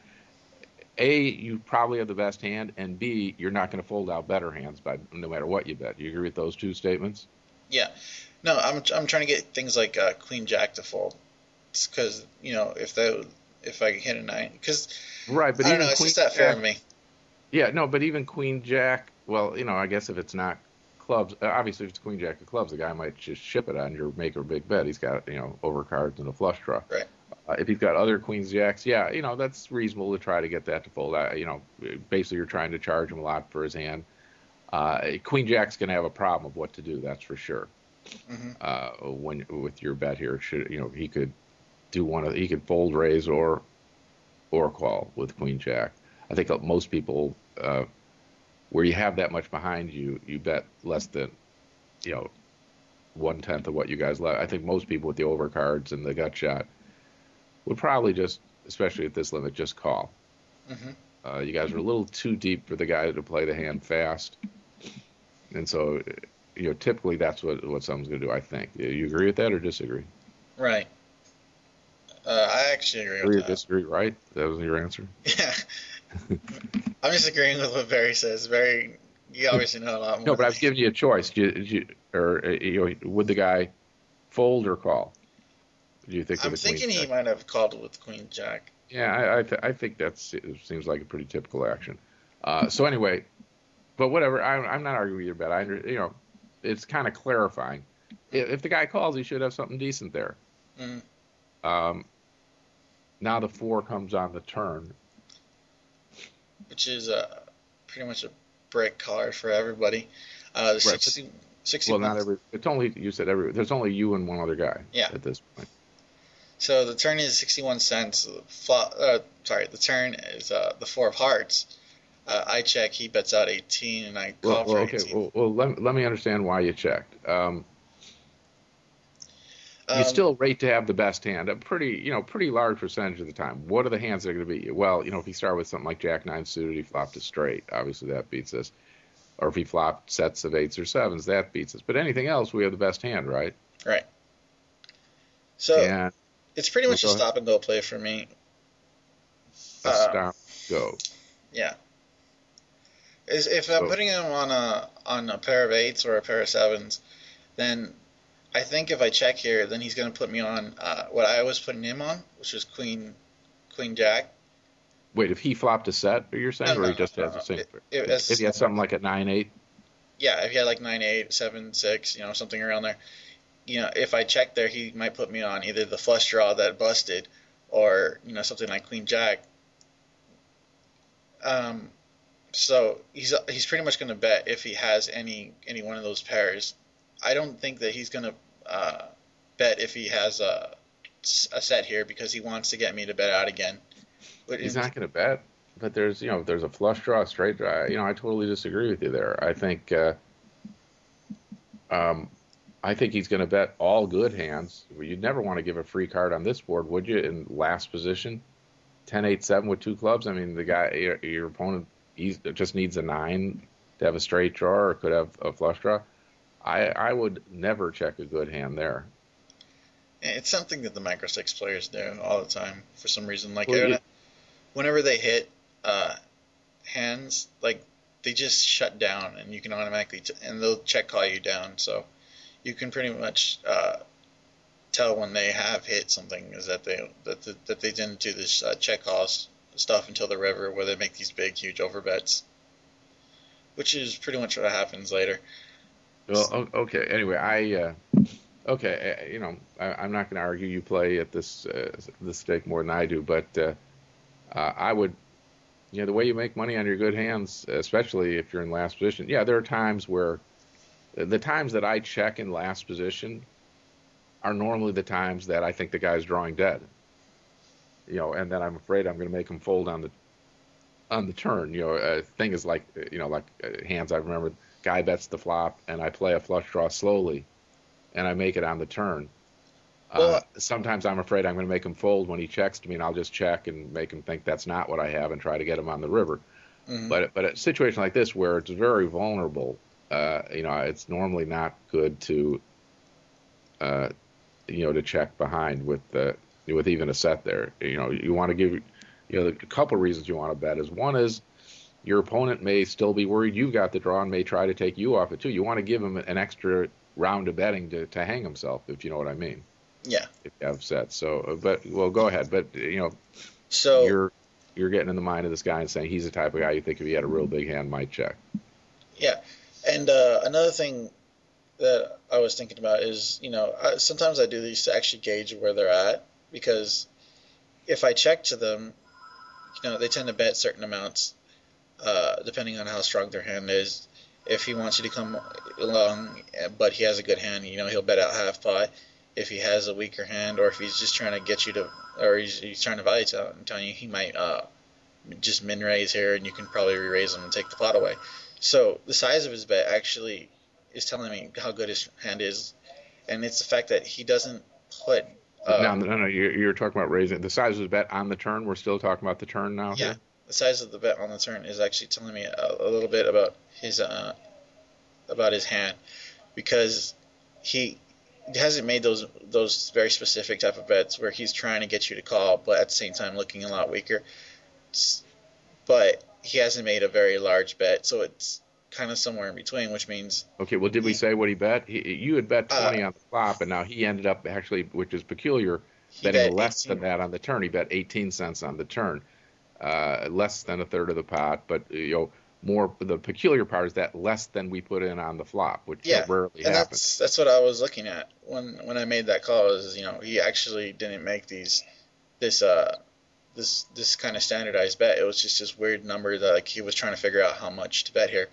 a you probably have the best hand, and b you're not going to fold out better hands by no matter what you bet. You agree with those two statements? Yeah. No, I'm I'm trying to get things like uh, Queen Jack to fold, because you know if that if I hit a nine, because right, but I don't know, it's Queen just that fair Jack, to me. Yeah, no, but even Queen Jack. Well, you know, I guess if it's not clubs, uh, obviously if it's Queen Jack of clubs, the guy might just ship it on your make or big bet. He's got you know overcards and a flush draw. Right. Uh, if he's got other Queens Jacks, yeah, you know that's reasonable to try to get that to fold. Uh, you know, basically you're trying to charge him a lot for his hand. Uh, Queen Jack's gonna have a problem of what to do. That's for sure. hmm uh, when with your bet here. Should you know he could do one of he could fold raise or or call with Queen Jack. I think most people uh, where you have that much behind you, you bet less than you know one tenth of what you guys left. I think most people with the overcards and the gut shot would probably just, especially at this limit, just call. hmm Uh, you guys are a little too deep for the guy to play the hand fast, and so you know typically that's what what someone's going to do. I think. You agree with that or disagree? Right. Uh, I actually agree Agree or with that. disagree? Right? That was your answer. Yeah. I'm just agreeing with what Barry says. Barry, you obviously know a lot more. No, but I was giving you a choice. Do you, do you, or you know, would the guy fold or call? Do you think? I'm with a queen thinking he might have called with Queen Jack. Yeah, I I, th- I think that seems like a pretty typical action. Uh, so anyway, but whatever. I'm I'm not arguing with your bet. I under, you know, it's kind of clarifying. If, if the guy calls, he should have something decent there. Mm. Um, now the four comes on the turn. Which is uh, pretty much a break card for everybody. Uh, the Right. 60, 60 Well, not every. It's only you said every. There's only you and one other guy. Yeah. At this point. So the turn is 61 cents. The Flop, uh, sorry, the turn is uh, the four of hearts. Uh, I check, he bets out 18, and I call Well, for well, okay. 18. Well, well let, let me understand why you checked. Um, you Um, still rate to have the best hand a pretty, you know, pretty large percentage of the time. What are the hands that are going to beat you? Well, you know, if you start with something like Jack nine suited, he flopped a straight. Obviously, that beats us. Or if he flopped sets of eights or sevens, that beats us. But anything else, we have the best hand, right? Right. So and it's pretty much a stop and go play for me. a Uh, stop, go. Yeah. Is if I'm So- putting him on a on a pair of eights or a pair of sevens, then I think if I check here, then he's going to put me on uh, what I was putting him on, which was Queen Queen Jack. Wait, if he flopped a set, you're saying, No, or no, he just no, has a? It- it- it's- if he had something like a nine eight, Yeah, if he had like nine eight, seven six, you know, something around there. You know, if I check there, he might put me on either the flush draw that busted, or you know something like Queen Jack. Um, so he's he's pretty much going to bet if he has any any one of those pairs. I don't think that he's going to uh, bet if he has a, a set here because he wants to get me to bet out again. But he's not going to bet. But there's, you know, there's a flush draw, straight draw. You know, I totally disagree with you there. I think, uh, um, I think he's going to bet all good hands. You'd never want to give a free card on this board, would you? In last position, 10, 8, 7 with two clubs. I mean, the guy, your, your opponent, he just needs a nine to have a straight draw or could have a flush draw. I, I would never check a good hand there. It's something that the micro stakes players do all the time for some reason. Like Well, you- whenever they hit uh, hands, like they just shut down, and you can automatically t- and they'll check call you down. So you can pretty much uh, tell when they have hit something is that they that that, that they didn't do this uh, check calls stuff until the river where they make these big huge overbets, which is pretty much what happens later. Well, okay. Anyway, I uh, okay. uh, You know, I, I'm not going to argue you play at this uh, stake more than I do, but uh, uh, I would. You know, the way you make money on your good hands, especially if you're in last position. Yeah, there are times where the times that I check in last position are normally the times that I think the guy's drawing dead. You know, and then I'm afraid I'm going to make him fold on the on the turn. You know, a thing is like you know, like uh, hands. I remember guy bets the flop and I play a flush draw slowly and I make it on the turn. Well- uh, sometimes I'm afraid I'm going to make him fold when he checks to me and I'll just check and make him think that's not what I have and try to get him on the river. Mhm. But but a situation like this where it's very vulnerable, uh, you know, it's normally not good to, uh, you know, to check behind with uh, with even a set there. You know, you want to give you know, a couple of reasons you want to bet is one is your opponent may still be worried you've got the draw and may try to take you off it too. You want to give him an extra round of betting to, to hang himself, if you know what I mean. Yeah. If you have sets. So, uh, but well, go ahead. But you know, So you're you're getting in the mind of this guy and saying he's the type of guy you think if he had a real big hand might check. Yeah, and uh, another thing that I was thinking about is, you know, I, sometimes I do these to actually gauge where they're at because if I check to them, you know, they tend to bet certain amounts uh, depending on how strong their hand is. If he wants you to come along, but he has a good hand, you know, he'll bet out half pot. If he has a weaker hand, or if he's just trying to get you to, or he's, he's trying to value tell, I'm telling you, he might uh, just min raise here, and you can probably re raise him and take the pot away. So the size of his bet actually is telling me how good his hand is, and it's the fact that he doesn't put. Uh, no, no, no. You're, you're talking about raising the size of his bet on the turn. We're still talking about the turn now. Yeah, here? The size of the bet on the turn is actually telling me a, a little bit about his uh, about his hand, because he hasn't made those those very specific type of bets where he's trying to get you to call, but at the same time looking a lot weaker. But he hasn't made a very large bet, so it's kind of somewhere in between, which means Okay. Well, did we say what he bet? He, you had bet Uh, twenty on the flop, and now he ended up actually, which is peculiar, betting bet less 18 than that on the turn. He bet 18 cents on the turn, uh, less than a third of the pot. But you know, more. The peculiar part is that less than we put in on the flop, which Yeah, rarely and happens. that's that's what I was looking at when when I made that call. Is you know he actually didn't make these this uh this this kind of standardized bet. It was just this weird number that like he was trying to figure out how much to bet here,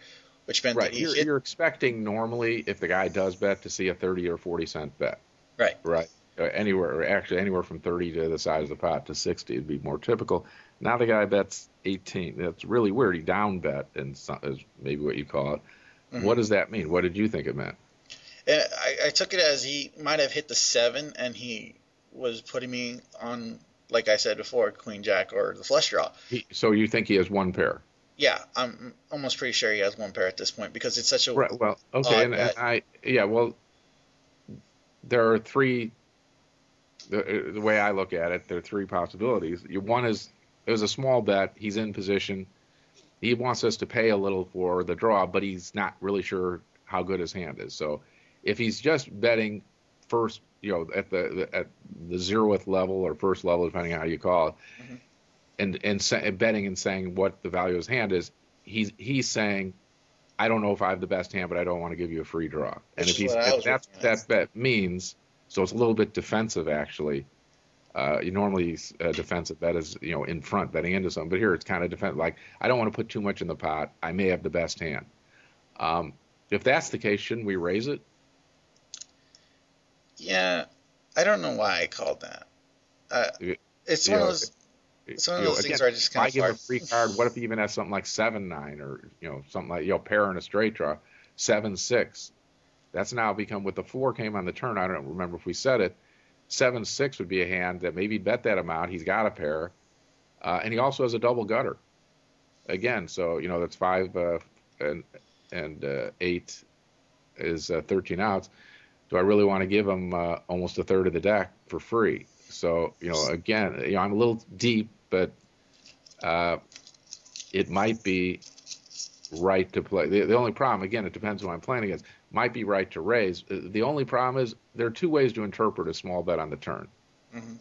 which meant Right. that You're, hit. you're expecting normally if the guy does bet to see a 30 or 40 cent bet. Right. Right. Uh, anywhere, actually anywhere from 30 to the size of the pot to 60 would be more typical. Now the guy bets 18. That's really weird. He down bet, and is maybe what you call it. Mhm. What does that mean? What did you think it meant? I, I took it as he might have hit the seven, and he was putting me on, like I said before, Queen Jack or the flush draw. He, so you think he has one pair? Yeah, I'm almost pretty sure he has one pair at this point because it's such a Right. Well, okay, and, and. I yeah. Well, there are three. The, the way I look at it, there are three possibilities. One is it was a small bet. He's in position. He wants us to pay a little for the draw, but he's not really sure how good his hand is. So, if he's just betting first, you know, at the, at the zeroth level or first level, depending on how you call it, Mhm. and and, betting and saying what the value of his hand is, he's he's saying I don't know if I have the best hand, but I don't want to give you a free draw. And Which if he's if that's what that bet means, so it's a little bit defensive actually. Uh, you normally a defensive bet is you know in front betting into something, but here it's kind of defensive. Like I don't want to put too much in the pot. I may have the best hand. Um, if that's the case, shouldn't we raise it? Yeah, I don't know why I called that. Uh, it's one of know, those. It's one of those things where I just if kind I give a free card. What if he even has something like seven nine or you know something like you know pair and a straight draw seven six? That's now become with the four came on the turn. I don't remember if we said it. Seven six would be a hand that maybe bet that amount. He's got a pair, uh, and he also has a double gutter. Again, so you know that's five uh, and and uh, eight is uh, thirteen outs. Do I really want to give him uh, almost a third of the deck for free? So you know, again, you know, I'm a little deep, but uh, it might be right to play. The, the only problem, again, it depends who I'm playing against. Might be right to raise. Uh, The only problem is there are two ways to interpret a small bet on the turn. Mhm.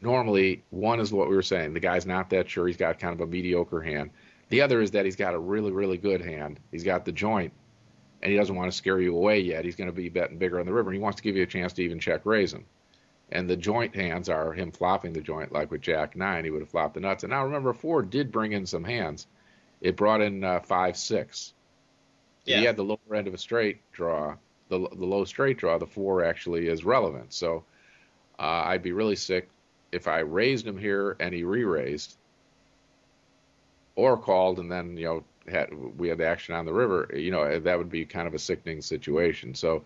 Normally, one is what we were saying. The guy's not that sure. He's got kind of a mediocre hand. The other is that he's got a really, really good hand. He's got the joint, and he doesn't want to scare you away yet. He's going to be betting bigger on the river. And he wants to give you a chance to even check raise him. And the joint hands are him flopping the joint, like with Jack Nine, he would have flopped the nuts. And now remember, Ford did bring in some hands. It brought in uh, five six. Yeah. He had the lower end of a straight draw, the the low straight draw. The four actually is relevant. So uh, I'd be really sick if I raised him here and he re-raised, or called and then you know had we had the action on the river. You know that would be kind of a sickening situation. So.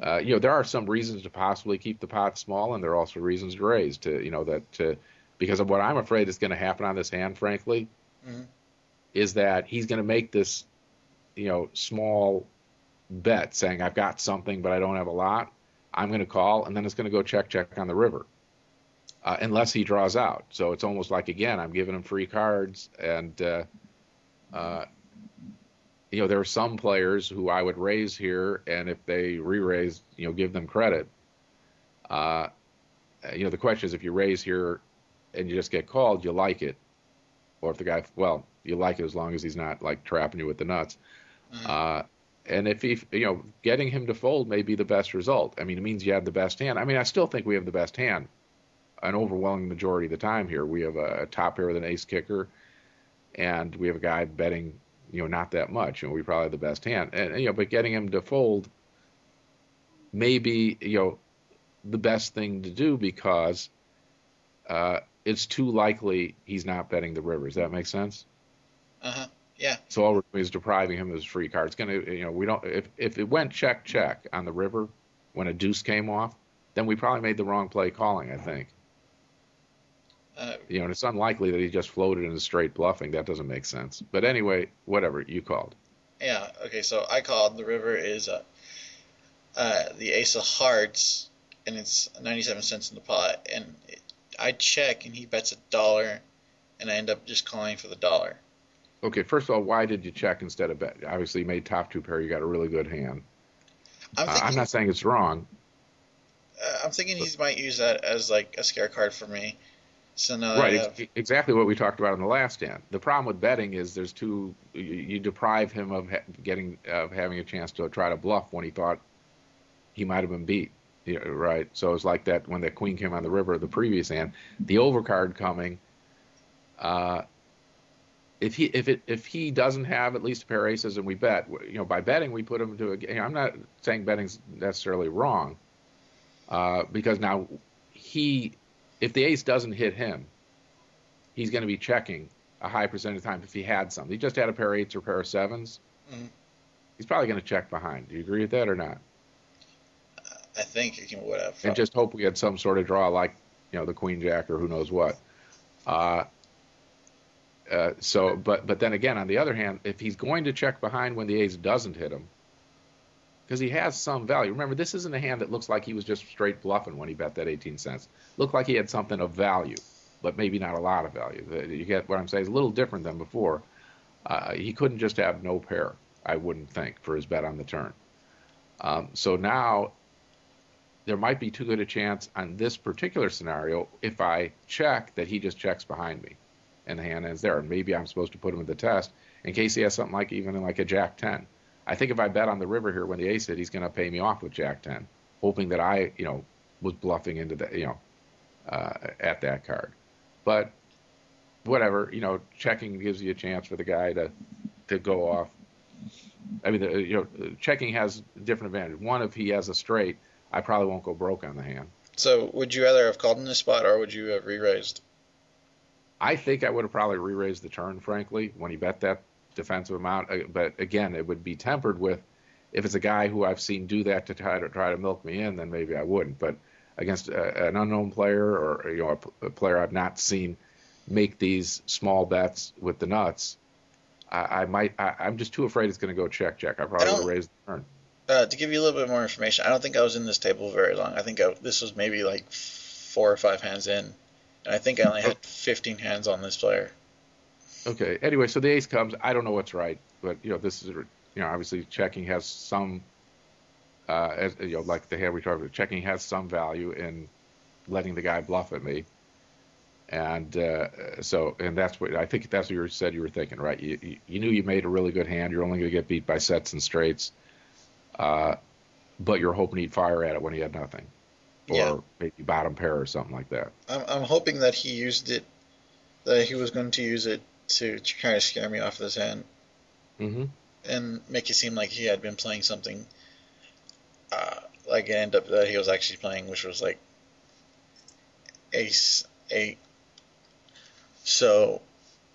Uh, you know, there are some reasons to possibly keep the pot small, and there are also reasons to raise. To you know that to, because of what I'm afraid is going to happen on this hand, frankly, Mhm. is that he's going to make this, you know, small bet saying I've got something but I don't have a lot. I'm going to call, and then it's going to go check check on the river. uh, unless he draws out. So it's almost like again, I'm giving him free cards, and uh, uh, you know there are some players who I would raise here, and if they re-raise, you know, give them credit. Uh, you know, the question is if you raise here and you just get called, you like it, or if the guy, well, you like it as long as he's not like trapping you with the nuts. Mm-hmm. Uh, and if he, you know, getting him to fold may be the best result. I mean, it means you have the best hand. I mean, I still think we have the best hand an overwhelming majority of the time here. We have a, a top pair with an ace kicker, and we have a guy betting, you know, not that much, and we probably have the best hand. And you know, but getting him to fold may be, you know, the best thing to do because uh, it's too likely he's not betting the river. Does that make sense? Uh huh. Yeah. So all we're doing is depriving him of his free card. It's gonna, you know, we don't. If if it went check check on the river when a deuce came off, then we probably made the wrong play calling. I think. Uh, you know, and it's unlikely that he just floated in a straight bluffing. That doesn't make sense. But anyway, whatever you called. Yeah. Okay. So I called. The river is uh, uh, the ace of hearts, and it's 97 cents in the pot. And it, I check, and he bets a dollar, and I end up just calling for the dollar. Okay. First of all, why did you check instead of bet? Obviously, you made top two pair. You got a really good hand. I'm, thinking, uh, I'm not saying it's wrong. Uh, I'm thinking he might use that as like a scare card for me so now right, have... exactly what we talked about in the last hand. The problem with betting is there's two. You, you deprive him of ha- getting of having a chance to try to bluff when he thought he might have been beat. Know, right. So it's like that when the queen came on the river the previous hand, the overcard coming. Uh, if he if it if he doesn't have at least a pair of aces and we bet, you know, by betting we put him to a. Know, I'm not saying betting's necessarily wrong, uh, because now he if the ace doesn't hit him, he's going to be checking a high percentage of the time if he had some. He just had a pair of eights or a pair of 7s mm-hmm. He's probably going to check behind. Do you agree with that or not? I think you can whatever. And just hope we had some sort of draw like, you know, the queen jack or who knows what. Uh, uh, so, but but then again, on the other hand, if he's going to check behind when the ace doesn't hit him, because he has some value. Remember, this isn't a hand that looks like he was just straight bluffing when he bet that 18 cents. Looked like he had something of value, but maybe not a lot of value. You get what I'm saying? It's a little different than before. Uh, he couldn't just have no pair, I wouldn't think, for his bet on the turn. Um, so now there might be too good a chance on this particular scenario if I check that he just checks behind me and hand ends there. Maybe I'm supposed to put him to the test in case he has something like even like a jack 10 I think if I bet on the river here when the ace hit, he's going to pay me off with Jack ten, hoping that I, you know, was bluffing into the, you know, uh, at that card. But whatever, you know, checking gives you a chance for the guy to to go off. I mean, the, you know, checking has different advantage. One, if he has a straight, I probably won't go broke on the hand. So, would you rather have called in this spot, or would you have re-raised? I think I would have probably re-raised the turn, frankly, when he bet that defensive amount. Uh, but again, it would be tempered with if it's a guy who I've seen do that to try to try to milk me in, then maybe I wouldn't. But against a, an unknown player or you know a, a, player I've not seen make these small bets with the nuts, I, I might. I, am just too afraid it's going to go check check. I probably would raise the turn. Uh, to give you a little bit more information, I don't think I was in this table very long. I think I, this was maybe like four or five hands in, I think I only had 15 hands on this player. Okay. Anyway, so the ace comes. I don't know what's right, but you know, this is you know, obviously checking has some, uh, as, you know, like the hand we talked about, checking has some value in letting the guy bluff at me, and uh, so and that's what I think that's what you said you were thinking, right? You, you, you knew you made a really good hand. You're only going to get beat by sets and straights, uh, but you're hoping he'd fire at it when he had nothing, or yeah. maybe bottom pair or something like that. I'm, I'm hoping that he used it, that he was going to use it to, to kind of scare me off this hand. Mm-hmm. And make it seem like he had been playing something, uh, like it ended up that he was actually playing, which was like ace eight. So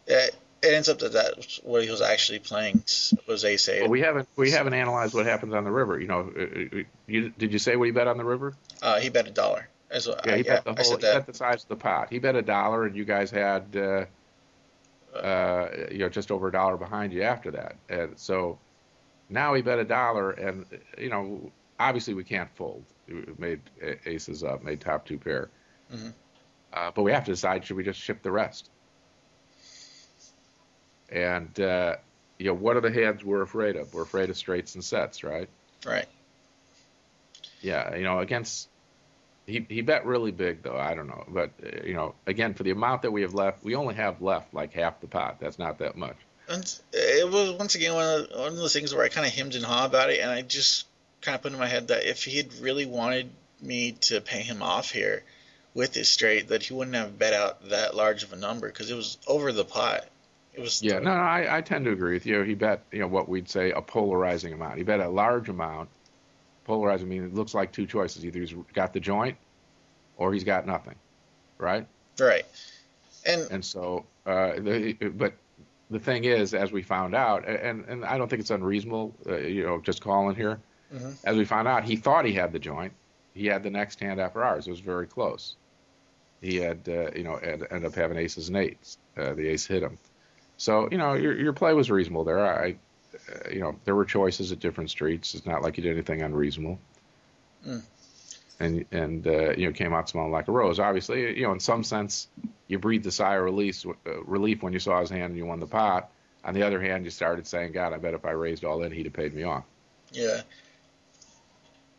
it, it ends up that that what he was actually playing was ace eight. Well, we haven't we haven't analyzed what happens on the river. You know, uh, uh, you, did you say what he bet on the river? Uh, he bet a dollar. As well. Yeah, he bet the whole. He bet the size of the pot. He bet a dollar, and you guys had. Uh, uh, you know, just over a dollar behind you after that. And so now he bet a dollar, and you know, obviously we can't fold. We made aces up, made top two pair. Mm-hmm. Uh, but we have to decide should we just ship the rest? And uh, you know, what are the hands we're afraid of? We're afraid of straights and sets, right? Right. Yeah, you know, against he he bet really big though. I don't know, but uh, you know, again for the amount that we have left, we only have left like half the pot. That's not that much. And it was once again one of, one of those things where I kind of hemmed and hawed about it, and I just kind of put in my head that if he had really wanted me to pay him off here with his straight, that he wouldn't have bet out that large of a number because it was over the pot. It was Yeah, no, no, I, I tend to agree with you. He bet, you know, what we'd say a polarizing amount. He bet a large amount. Polarizing means it looks like two choices. Either he's got the joint or he's got nothing, right? right. And And so, uh, the, but the thing is, as we found out, and, and I don't think it's unreasonable, uh, you know, just calling here, Mhm. as we found out, he thought he had the joint. He had the next hand after ours. It was very close. He had, uh, you know, ended up having aces and eights. Uh, the ace hit him. So, you know, your, your play was reasonable there. I, uh, you know, there were choices at different streets. It's not like you did anything unreasonable. Mm. And, and uh, you know, came out smelling like a rose. Obviously, you know, in some sense, you breathed a sigh of release, uh, relief when you saw his hand and you won the pot. On the other hand, you started saying, God, I bet if I raised all in, he'd have paid me off. yeah.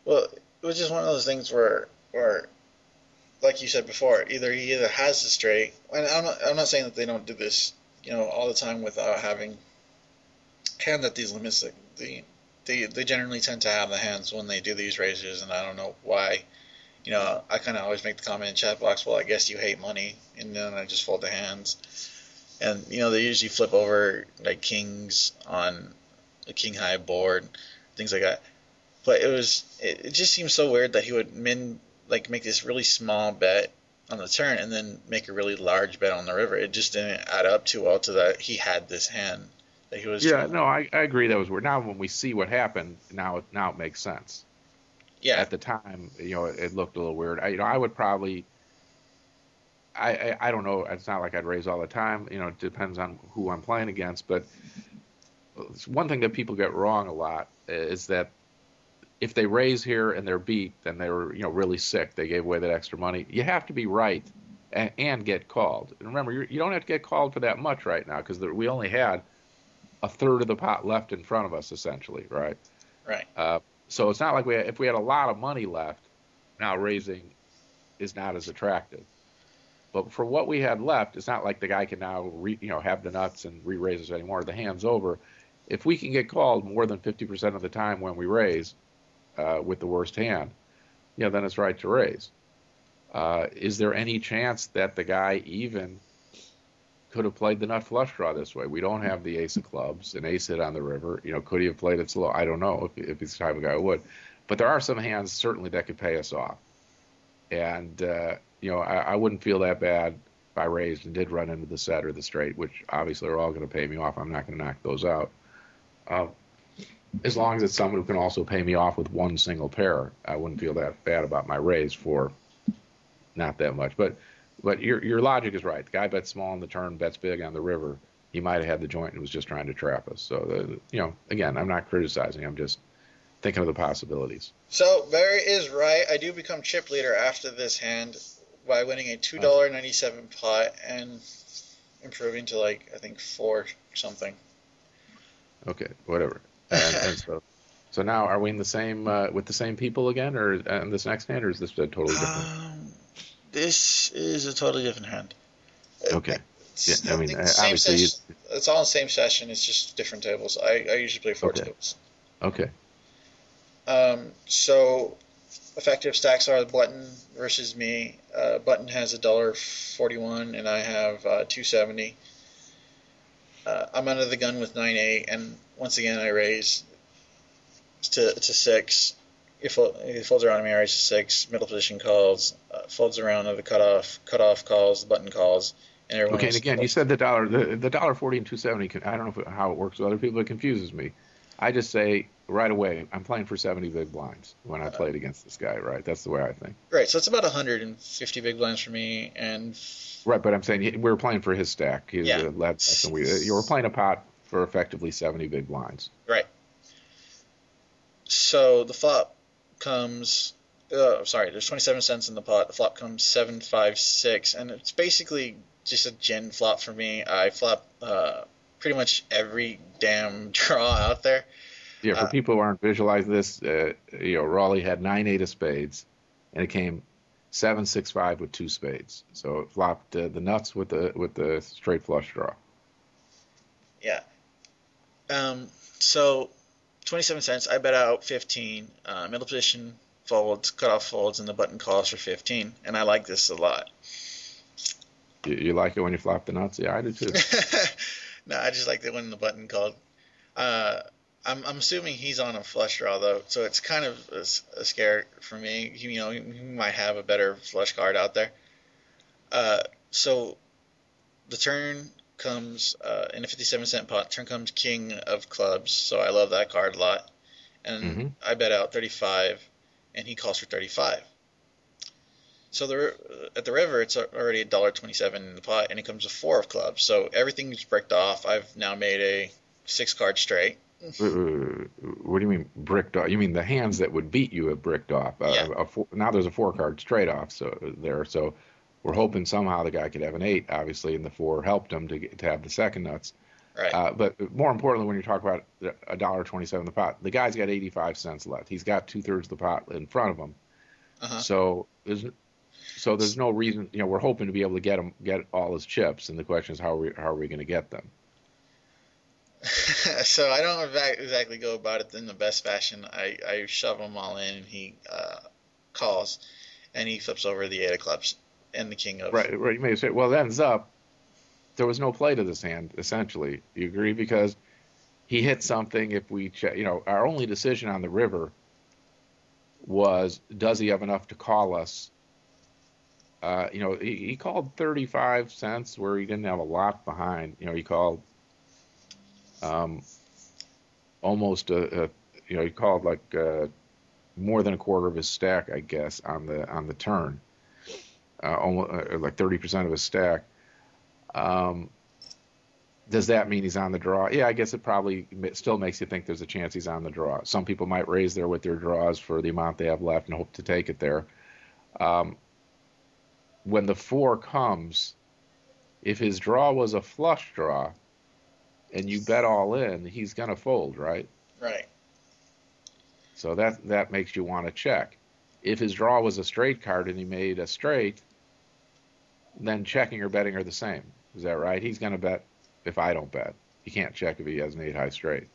Well, it was just one of those things where where like you said before, either he either has the straight, and I'm not, I'm not saying that they don't do this, you know, all the time without having hand at these limits. That the they they generally tend to have the hands when they do these raises, and I don't know why. You know, I kind of always make the comment in chat box, well, I guess you hate money, and then I just fold the hands. And you know, they usually flip over like kings on a king high board, things like that. But it was it, it just seems so weird that he would min like make this really small bet on the turn and then make a really large bet on the river. It just didn't add up too well to that he had this hand that he was. Yeah, no, I, I agree that was weird. Now when we see what happened, now it now it makes sense. yeah, At the time, you know, it, it looked a little weird. I, you know, I would probably. I, I I don't know. It's not like I'd raise all the time. You know, it depends on who I'm playing against. But one thing that people get wrong a lot is that if they raise here and they're beat, then they were you know really sick. They gave away that extra money. You have to be right and, and get called. And remember, you're, you don't have to get called for that much right now because we only had a third of the pot left in front of us, essentially, right? right. Uh, so it's not like we if we had a lot of money left, now raising is not as attractive. But for what we had left, it's not like the guy can now re, you know have the nuts and re-raise us anymore. The hand's over. If we can get called more than 50% of the time when we raise uh, with the worst hand, yeah, then it's right to raise. Uh, is there any chance that the guy even could have played the nut flush draw this way? We don't have the ace of clubs, an ace hit on the river. You know, could he have played it slow? I don't know if, if he's the type of guy who would. But there are some hands certainly that could pay us off. And, uh, you know, I, I wouldn't feel that bad if I raised and did run into the set or the straight, which obviously are all going to pay me off. I'm not going to knock those out. Uh, as long as it's someone who can also pay me off with one single pair, I wouldn't feel that bad about my raise for not that much. But but your your logic is right. The guy bets small on the turn, bets big on the river. He might have had the joint and was just trying to trap us. So the, you know, again, I'm not criticizing. I'm just thinking of the possibilities. So Barry is right. I do become chip leader after this hand by winning a two dollar ninety seven pot and improving to like I think four something. Okay, whatever. And, and so so now are we in the same uh, with the same people again, or in this next hand, or is this a totally different? Um, this is a totally different hand. Okay. It's, Yeah, I mean, the obviously session- it's all the same session. It's just different tables. I, I usually play four Okay. tables. Okay. Um, so effective stacks are Button versus me. Uh, Button has a dollar forty-one, and I have uh, two seventy. Uh, I'm under the gun with nine eight, and once again I raise to to six. If it folds around me, I raise to six. Middle position calls. Uh, folds around to the cutoff. Cutoff calls. The button calls. And everyone Okay, and again, you said the dollar, the, the dollar forty and two seventy. I don't know how it works with other people. It confuses me. I just say right away, I'm playing for seventy big blinds when I played against this guy. Right, that's the way I think. Right, so it's about 150 big blinds for me, and Right, but I'm saying we were playing for his stack. His Yeah. uh, we you were playing a pot for effectively seventy big blinds. Right. So the flop comes uh, sorry, there's 27 cents in the pot. The flop comes seven five six, and it's basically just a gen flop for me. I flop uh, pretty much every damn draw out there. Yeah, for Uh, people who aren't visualizing this, uh, you know, Raleigh had nine eight of spades, and it came seven six five with two spades. So it flopped uh, the nuts with the with the straight flush draw. Yeah. Um. So, 27 cents. I bet out 15. Uh, middle position folds, cutoff folds, and the button calls for 15. And I like this a lot. You, you like it when you flop the nuts? Yeah, I do too. no, I just like it when the button called. Uh, I'm, I'm assuming he's on a flush draw though, so it's kind of a scare for me. He, you know, he, he might have a better flush card out there. Uh, so the turn comes uh, in a 57 cent pot. Turn comes King of Clubs, so I love that card a lot. And Mhm. I bet out 35, and he calls for 35. So the at the river, it's already a dollar twenty-seven in the pot, and it comes with four of clubs. So everything's bricked off. I've now made a six card straight. Uh, what do you mean bricked off? You mean the hands that would beat you have bricked off? Uh, Yeah. a four, now there's a four card straight off so there. So we're hoping somehow the guy could have an eight, obviously, and the four helped him to get, to have the second nuts. Right. Uh, but more importantly, when you talk about a dollar twenty-seven the pot, the guy's got eighty-five cents left. He's got two thirds of the pot in front of him. Uh-huh. So there's so there's no reason. You know, we're hoping to be able to get him get all his chips, and the question is how are we how are we going to get them? so I don't exactly go about it in the best fashion. I, I shove him all in, and he uh, calls, and he flips over the eight of clubs and the king of. Right, right. You may say, well, it ends up there was no play to this hand. Essentially, you agree because he hit something. If we check, you know, our only decision on the river was does he have enough to call us? Uh, you know, he, he called 35 cents where he didn't have a lot behind. You know, he called um, almost a, a, you know, he called like uh, more than a quarter of his stack, I guess, on the on the turn uh, almost uh, like 30% of his stack. Um, does that mean he's on the draw? Yeah, I guess it probably still makes you think there's a chance he's on the draw. Some people might raise there with their draws for the amount they have left and hope to take it there. Um, when the four comes, if his draw was a flush draw and you bet all in, he's going to fold, right? Right. So that that makes you want to check. If his draw was a straight card and he made a straight, then checking or betting are the same. Is that right? He's going to bet if I don't bet. He can't check if he has an eight high straight.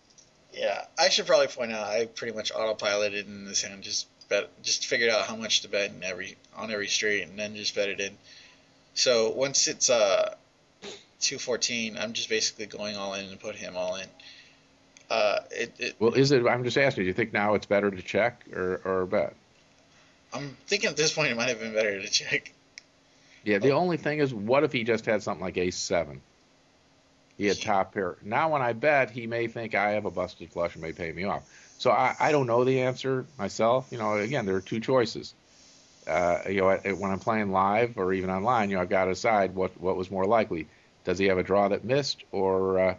Yeah, I should probably point out I pretty much autopiloted in this hand. Just bet, just figured out how much to bet in every on every straight, and then just bet it in. So once it's uh, two fourteen, I'm just basically going all in and put him all in. Uh, it, it, Well, is it? I'm just asking. Do you think now it's better to check or or bet? I'm thinking at this point it might have been better to check. Yeah. The only thing is, what if he just had something like ace seven? He had top pair. Now, when I bet, he may think I have a busted flush and may pay me off. So I, I don't know the answer myself. You know, again, there are two choices. Uh, you know, when I'm playing live or even online, you know, I've got to decide what what was more likely. Does he have a draw that missed, or uh,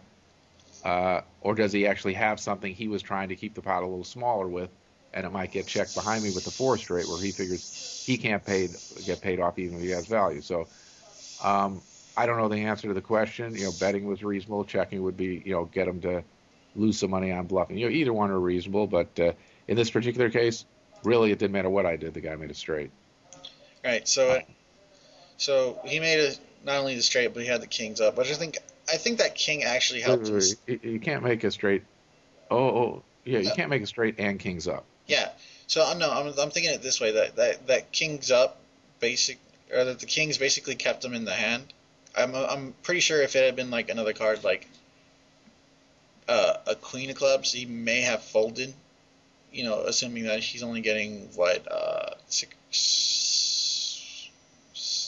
uh, or does he actually have something he was trying to keep the pot a little smaller with, and it might get checked behind me with the four straight, where he figures he can't pay get paid off even if he has value. So. Um, I don't know the answer to the question. You know, betting was reasonable. Checking would be, you know, get him to lose some money on bluffing. You know, either one are reasonable. But uh, in this particular case, really, it didn't matter what I did. The guy made a straight. Right. So, so he made a not only the straight, but he had the kings up. But I think I think that king actually helped him. You, you can't make a straight. Oh, oh, yeah, you Uh, can't make a straight and kings up. Yeah. So no, I'm, I'm thinking it this way that that that kings up, basic, or that the kings basically kept him in the hand. I'm I'm pretty sure if it had been like another card like uh, a queen of clubs, he may have folded. You know, assuming that he's only getting what uh, six,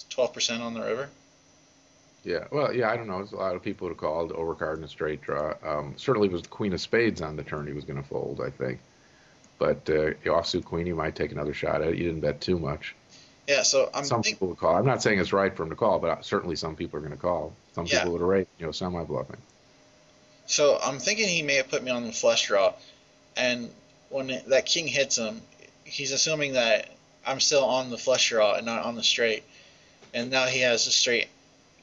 twelve percent on the river. Yeah, well, yeah, I don't know. There's a lot of people who called overcard and a straight draw. Um, certainly, was the queen of spades on the turn he was going to fold, I think. But uh, offsuit queen, you might take another shot at it. You didn't bet too much. Yeah. So I'm some think, people would call. I'm not saying it's right for him to call, but certainly some people are going to call. Some Yeah. people would rate, you know, semi bluffing. So I'm thinking he may have put me on the flush draw, and when that king hits him, he's assuming that I'm still on the flush draw and not on the straight. And now he has a straight.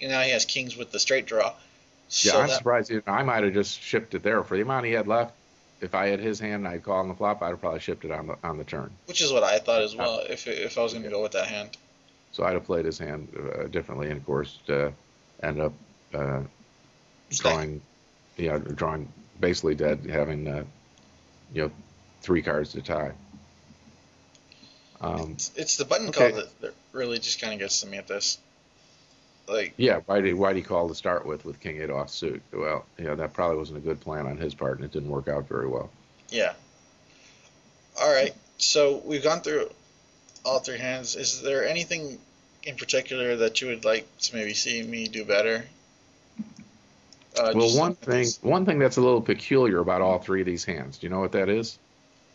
And now he has kings with the straight draw. So yeah, I'm that, surprised. I might have just shipped it there for the amount he had left. If I had his hand and I'd call on the flop, I'd have probably shipped it on the on the turn. Which is what I thought as well. Uh, if if I was going to go with that hand. So I'd have played his hand uh, differently, and of course, uh, end up uh, drawing, yeah, drawing basically dead, having uh, you know three cards to tie. Um, it's, it's, the button okay. call that, that really just kind of gets to me at this. Like yeah, why did why did he call to start with with King off suit? Well, you know that probably wasn't a good plan on his part, and it didn't work out very well. Yeah. All right, so we've gone through all three hands. Is there anything in particular that you would like to maybe see me do better? Uh, well, one thing one thing that's a little peculiar about all three of these hands. Do you know what that is?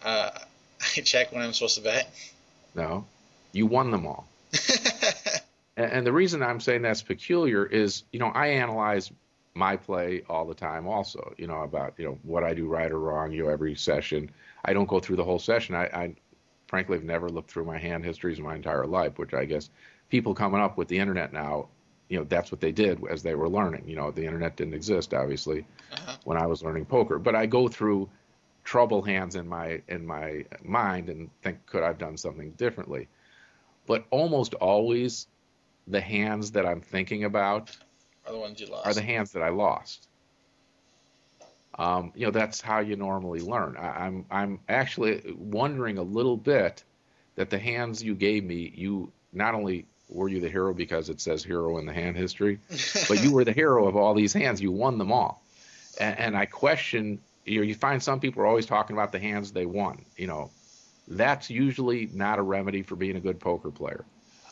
Uh, I check when I'm supposed to bet. No, you won them all. and, and the reason I'm saying that's peculiar is, you know, I analyze my play all the time also you know about you know what i do right or wrong you know every session i don't go through the whole session i, I frankly have never looked through my hand histories in my entire life which i guess people coming up with the internet now you know that's what they did as they were learning you know the internet didn't exist obviously uh-huh. when i was learning poker but i go through trouble hands in my in my mind and think could I've done something differently. But almost always the hands that I'm thinking about are the ones you lost. Are the hands that I lost. Um, you know that's how you normally learn. I, I'm I'm actually wondering a little bit that the hands you gave me, you not only were you the hero because it says hero in the hand history, but you were the hero of all these hands. You won them all, and, and I question you know, you find some people are always talking about the hands they won. You know, that's usually not a remedy for being a good poker player.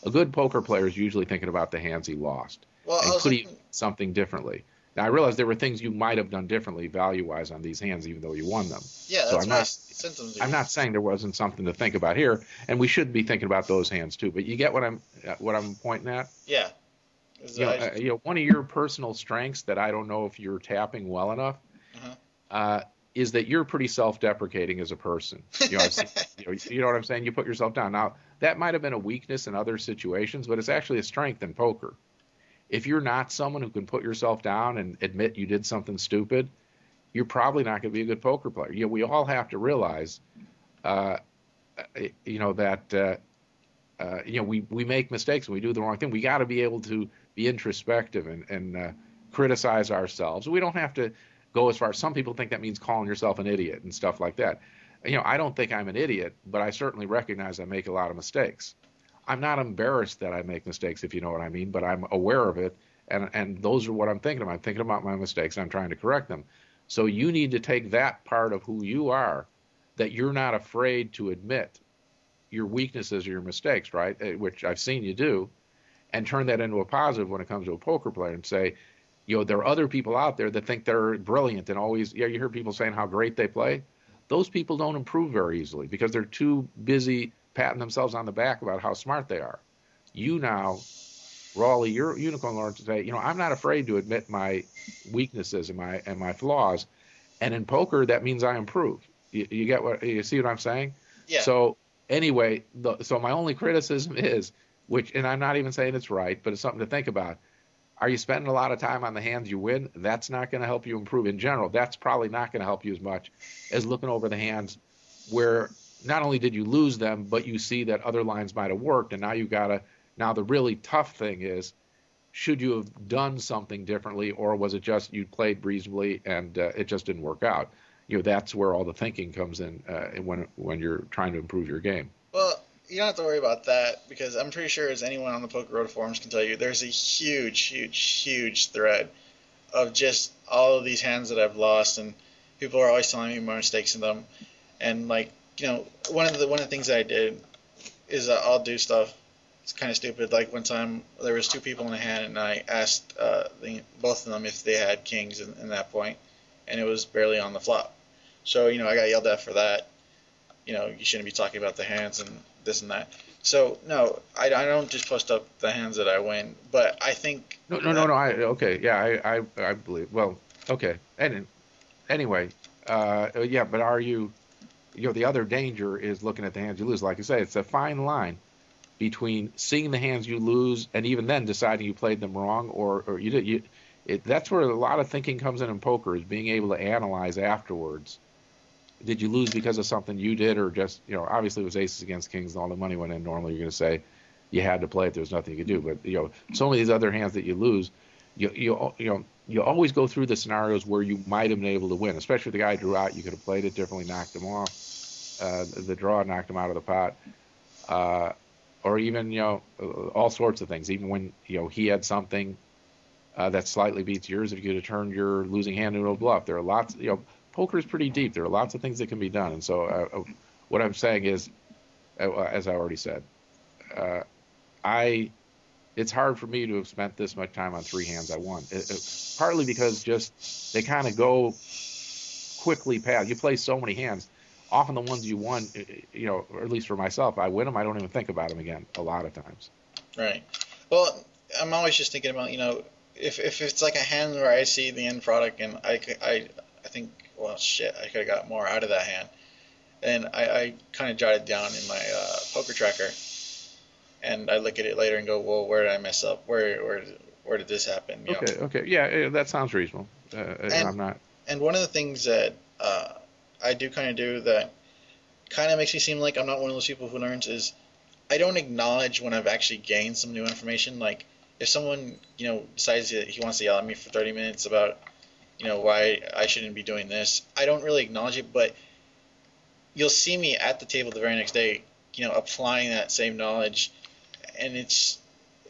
A good poker player is usually thinking about the hands he lost well, and could he something differently. Now I realize there were things you might have done differently value-wise on these hands, even though you won them. Yeah, that's so I'm not, symptoms. I'm not saying there wasn't something to think about here, and we should be thinking about those hands too. But you get what I'm what I'm pointing at? Yeah. You know, uh, you know, one of your personal strengths that I don't know if you're tapping well enough uh-huh uh, is that you're pretty self-deprecating as a person. You know, you, know, you know, what I'm saying? You put yourself down. Now, that might have been a weakness in other situations, but it's actually a strength in poker. If you're not someone who can put yourself down and admit you did something stupid, you're probably not going to be a good poker player. You know, we all have to realize, uh, you know, that uh, uh, you know we we make mistakes and we do the wrong thing. We got to be able to be introspective and and uh, criticize ourselves. We don't have to go as far. Some people think that means calling yourself an idiot and stuff like that. You know, I don't think I'm an idiot, but I certainly recognize I make a lot of mistakes. I'm not embarrassed that I make mistakes, if you know what I mean, but I'm aware of it, and and those are what I'm thinking about. I'm thinking about my mistakes, and I'm trying to correct them. So you need to take that part of who you are, that you're not afraid to admit your weaknesses or your mistakes, right? Eh, which I've seen you do, and turn that into a positive when it comes to a poker player, and say, you know, there are other people out there that think they're brilliant and always, yeah, you hear people saying how great they play. Those people don't improve very easily because they're too busy patting themselves on the back about how smart they are. You now, Raleigh, you're unicorn Lord today. You know, I'm not afraid to admit my weaknesses and my and my flaws. And in poker, that means I improve. You, you get what you see what I'm saying? Yeah. So anyway, the, so my only criticism is, which, and I'm not even saying it's right, but it's something to think about are you spending a lot of time on the hands you win? That's not going to help you improve in general. That's probably not going to help you as much as looking over the hands where not only did you lose them, but you see that other lines might have worked, and now you got to. Now the really tough thing is, should you have done something differently, or was it just you played reasonably and uh, it just didn't work out? You know, that's where all the thinking comes in uh, when when you're trying to improve your game. You don't have to worry about that because I'm pretty sure, as anyone on the Poker Road forums can tell you, there's a huge, huge, huge thread of just all of these hands that I've lost, and people are always telling me my mistakes in them. And like, you know, one of the one of the things that I did is I'll do stuff. It's kind of stupid. Like one time there was two people in a hand, and I asked uh, the, both of them if they had kings in, in that point, and it was barely on the flop. So you know, I got yelled at for that. You know, you shouldn't be talking about the hands and this and that. So no, I, I don't just post up the hands that I win, but I think no no no no I okay yeah I I, I believe well okay and anyway uh, yeah but are you you know the other danger is looking at the hands you lose like I say it's a fine line between seeing the hands you lose and even then deciding you played them wrong or, or you did you it, that's where a lot of thinking comes in in poker is being able to analyze afterwards did you lose because of something you did or just you know obviously it was aces against kings and all the money went in normally you're going to say you had to play it there was nothing you could do but you know some of these other hands that you lose you you you know you always go through the scenarios where you might have been able to win especially if the guy drew out you could have played it differently knocked him off uh, the draw knocked him out of the pot uh, or even you know all sorts of things. Even when you know he had something uh, that slightly beats yours, if you could have turned your losing hand into a bluff, there are lots. You know, poker is pretty deep. There are lots of things that can be done. And so, uh, uh what I'm saying is, uh, as I already said, uh, I it's hard for me to have spent this much time on three hands I won. It, it, partly because just they kind of go quickly past. You play so many hands often the ones you won, you know, or at least for myself, I win them. I don't even think about them again a lot of times. Right. Well, I'm always just thinking about, you know, if, if it's like a hand where I see the end product and I, I, I think, well, shit, I could have got more out of that hand. And I, I kind of jotted it down in my uh, poker tracker, and I look at it later and go, well, where did I mess up? Where, where, where did this happen? You okay, know? okay, yeah, that sounds reasonable. Uh, and, I'm not. And one of the things that uh, I do kind of do that kind of makes me seem like I'm not one of those people who learns is I don't acknowledge when I've actually gained some new information. Like if someone you know decides that he wants to yell at me for 30 minutes about you know why I shouldn't be doing this, I don't really acknowledge it, but you'll see me at the table the very next day, you know, applying that same knowledge, and it's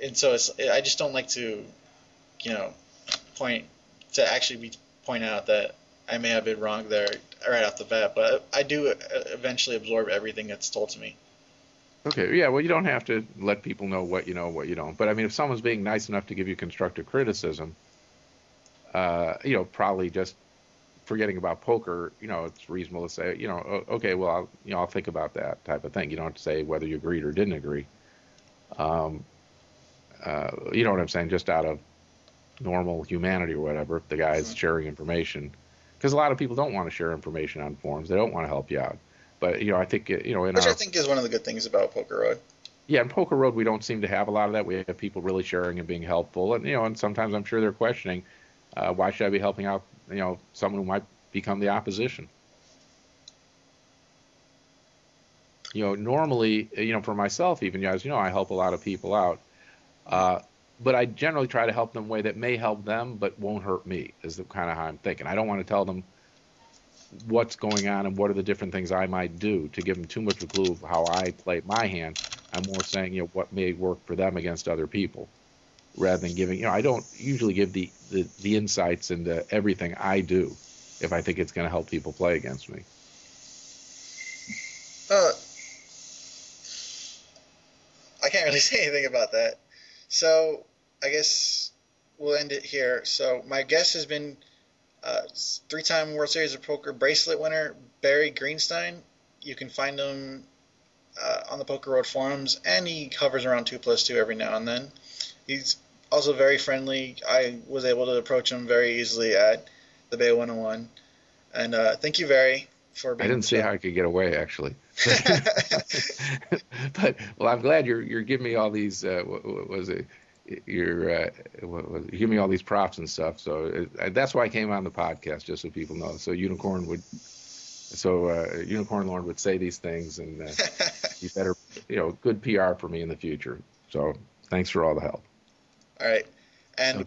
and so it's I just don't like to, you know, point to actually be point out that I may have been wrong there right off the bat, but I do eventually absorb everything that's told to me. Okay, yeah, well, you don't have to let people know what you know, what you don't. But I mean, if someone's being nice enough to give you constructive criticism, uh, you know, probably just forgetting about poker, you know, it's reasonable to say, you know, okay, well, I'll, you know, I'll think about that type of thing. You don't have to say whether you agreed or didn't agree. Um, uh, you know what I'm saying? Just out of normal humanity or whatever, if the guy's mm-hmm. sharing information because a lot of people don't want to share information on forums. They don't want to help you out. But you know, I think you know, in which our, I think is one of the good things about Poker Road. Yeah, in Poker Road, we don't seem to have a lot of that. We have people really sharing and being helpful, and you know, and sometimes I'm sure they're questioning, uh, why should I be helping out? You know, someone who might become the opposition. You know, normally, you know, for myself, even as you know, I help a lot of people out. Uh, but I generally try to help them in a way that may help them but won't hurt me. Is the kind of how I'm thinking. I don't want to tell them what's going on and what are the different things I might do to give them too much of a clue of how I play my hand. I'm more saying you know what may work for them against other people, rather than giving you know I don't usually give the the, the insights into everything I do if I think it's going to help people play against me. Uh, I can't really say anything about that. So I guess we'll end it here. So my guest has been uh, three-time World Series of Poker bracelet winner Barry Greenstein. You can find him uh, on the Poker Road forums, and he hovers around two plus two every now and then. He's also very friendly. I was able to approach him very easily at the Bay 101. And uh, thank you, very for being. I didn't see how I could get away, actually. but well, I'm glad you're you're giving me all these. Uh, what, what was it? You're uh, what was it? you give me all these props and stuff. So it, that's why I came on the podcast, just so people know. So Unicorn would, so uh, Unicorn Lord would say these things, and uh, you better, you know, good PR for me in the future. So thanks for all the help. All right, and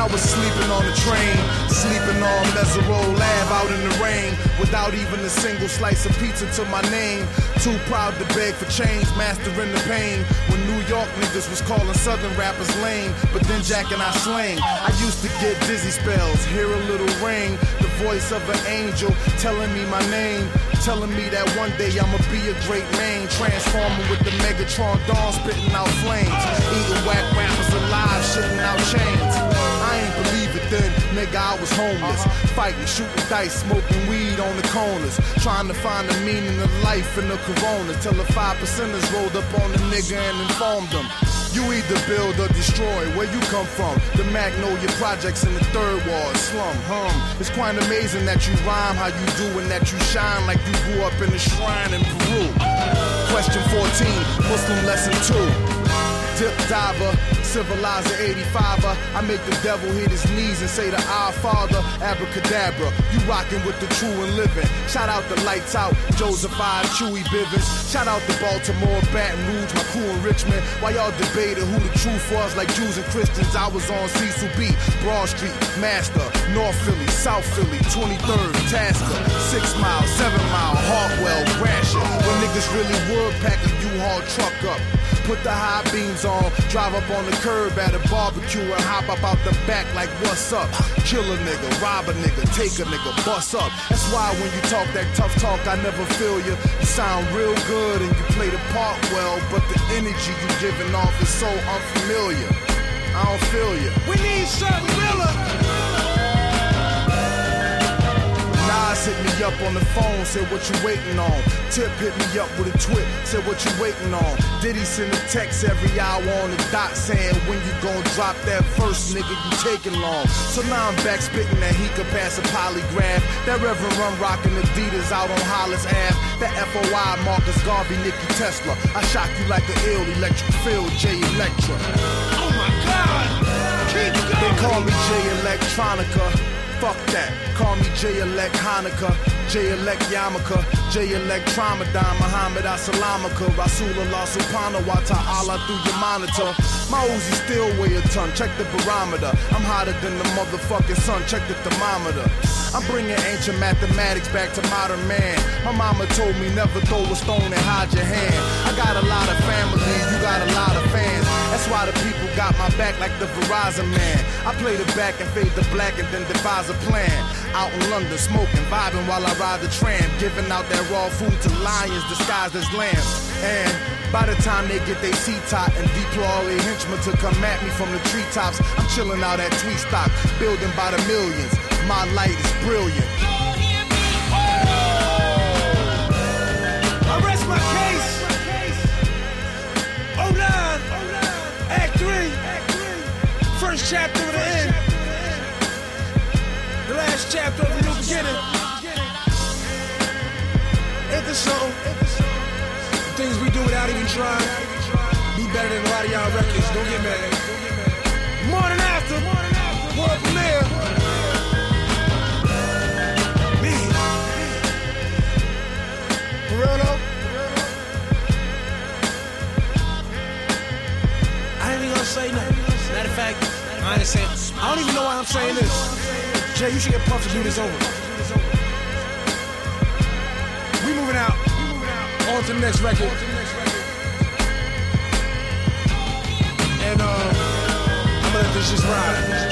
I was sleeping on the train, sleeping on Mesereau Lab out in the rain, without even a single slice of pizza to my name. Too proud to beg for change, mastering the pain. When New York niggas was calling Southern rappers lame, but then Jack and I slang. I used to get dizzy spells, hear a little ring, the voice of an angel telling me my name, telling me that one day I'ma be a great man, transforming with the Megatron dawn, spitting out flames, eating whack rappers alive, shitting out chains. I ain't believe it then, nigga, I was homeless. Uh-huh. Fighting, shooting dice, smoking weed on the corners. Trying to find the meaning of life in the corona. Till the five percenters rolled up on the nigga and informed them. You either build or destroy. Where you come from? The Magnolia Projects in the third ward slum. Hum. It's quite amazing that you rhyme how you do and that you shine like you grew up in a shrine in Peru. Question 14, Muslim lesson 2 dip diver, civilizer 85er. I make the devil hit his knees and say to our father, abracadabra. You rockin' with the true and living. Shout out the lights out, Joseph Chewy Bivens. Shout out the Baltimore, Baton Rouge, my crew in Richmond. While y'all debated who the truth was, like Jews and Christians, I was on Cecil B, Broad Street, Master, North Philly, South Philly, 23rd, Tasker, 6 Mile, 7 Mile, Hartwell, Gratiot. Niggas really would pack a U-Haul truck up. Put the high beams on, drive up on the curb at a barbecue and hop up out the back like what's up? Kill a nigga, rob a nigga, take a nigga, bust up. That's why when you talk that tough talk, I never feel you. You sound real good and you play the part well, but the energy you giving off is so unfamiliar. I don't feel you. We need something realer. Hit me up on the phone, said what you waiting on. Tip hit me up with a twit, said what you waiting on. Diddy send a text every hour on the dot saying when you gon' drop that first nigga you taking long. So now I'm back spitting that he could pass a polygraph. That Reverend Run rockin' Adidas out on Hollis Ave. That FOI Marcus Garvey, Nicky Tesla. I shock you like an ill electric field, J Electra. Oh my god! Keep going! They call me J Electronica. Fuck that. Call me J Elect Hanukkah, J Elect Yamaka, J Elect Tramadan, Muhammad Asalamaka, Rasulullah Subhanahu wa ta'ala through your monitor. My Uzi still weigh a ton, check the barometer. I'm hotter than the motherfucking sun, check the thermometer. I'm bringing ancient mathematics back to modern man. My mama told me never throw a stone and hide your hand. I got a lot of family, you got a lot of fans. That's why the people got my back like the Verizon man. I play the back and fade the black and then devise a plan. Out in London, smoking, vibing while I ride the tram, giving out that raw food to lions disguised as lambs. And by the time they get their seat top and deploy all their henchmen to come at me from the treetops, I'm chilling out at Tweet Stock, building by the millions. My light is brilliant. Trying. Be better than a lot of y'all records. Don't get mad. Morning after. World premiere. Me. For? I ain't even gonna say nothing. Matter of fact, I ain't saying. I don't even know why I'm saying this. Jay, you should get Puff to do this over. We moving out. On to the next record. And um, I'm gonna let this just ride.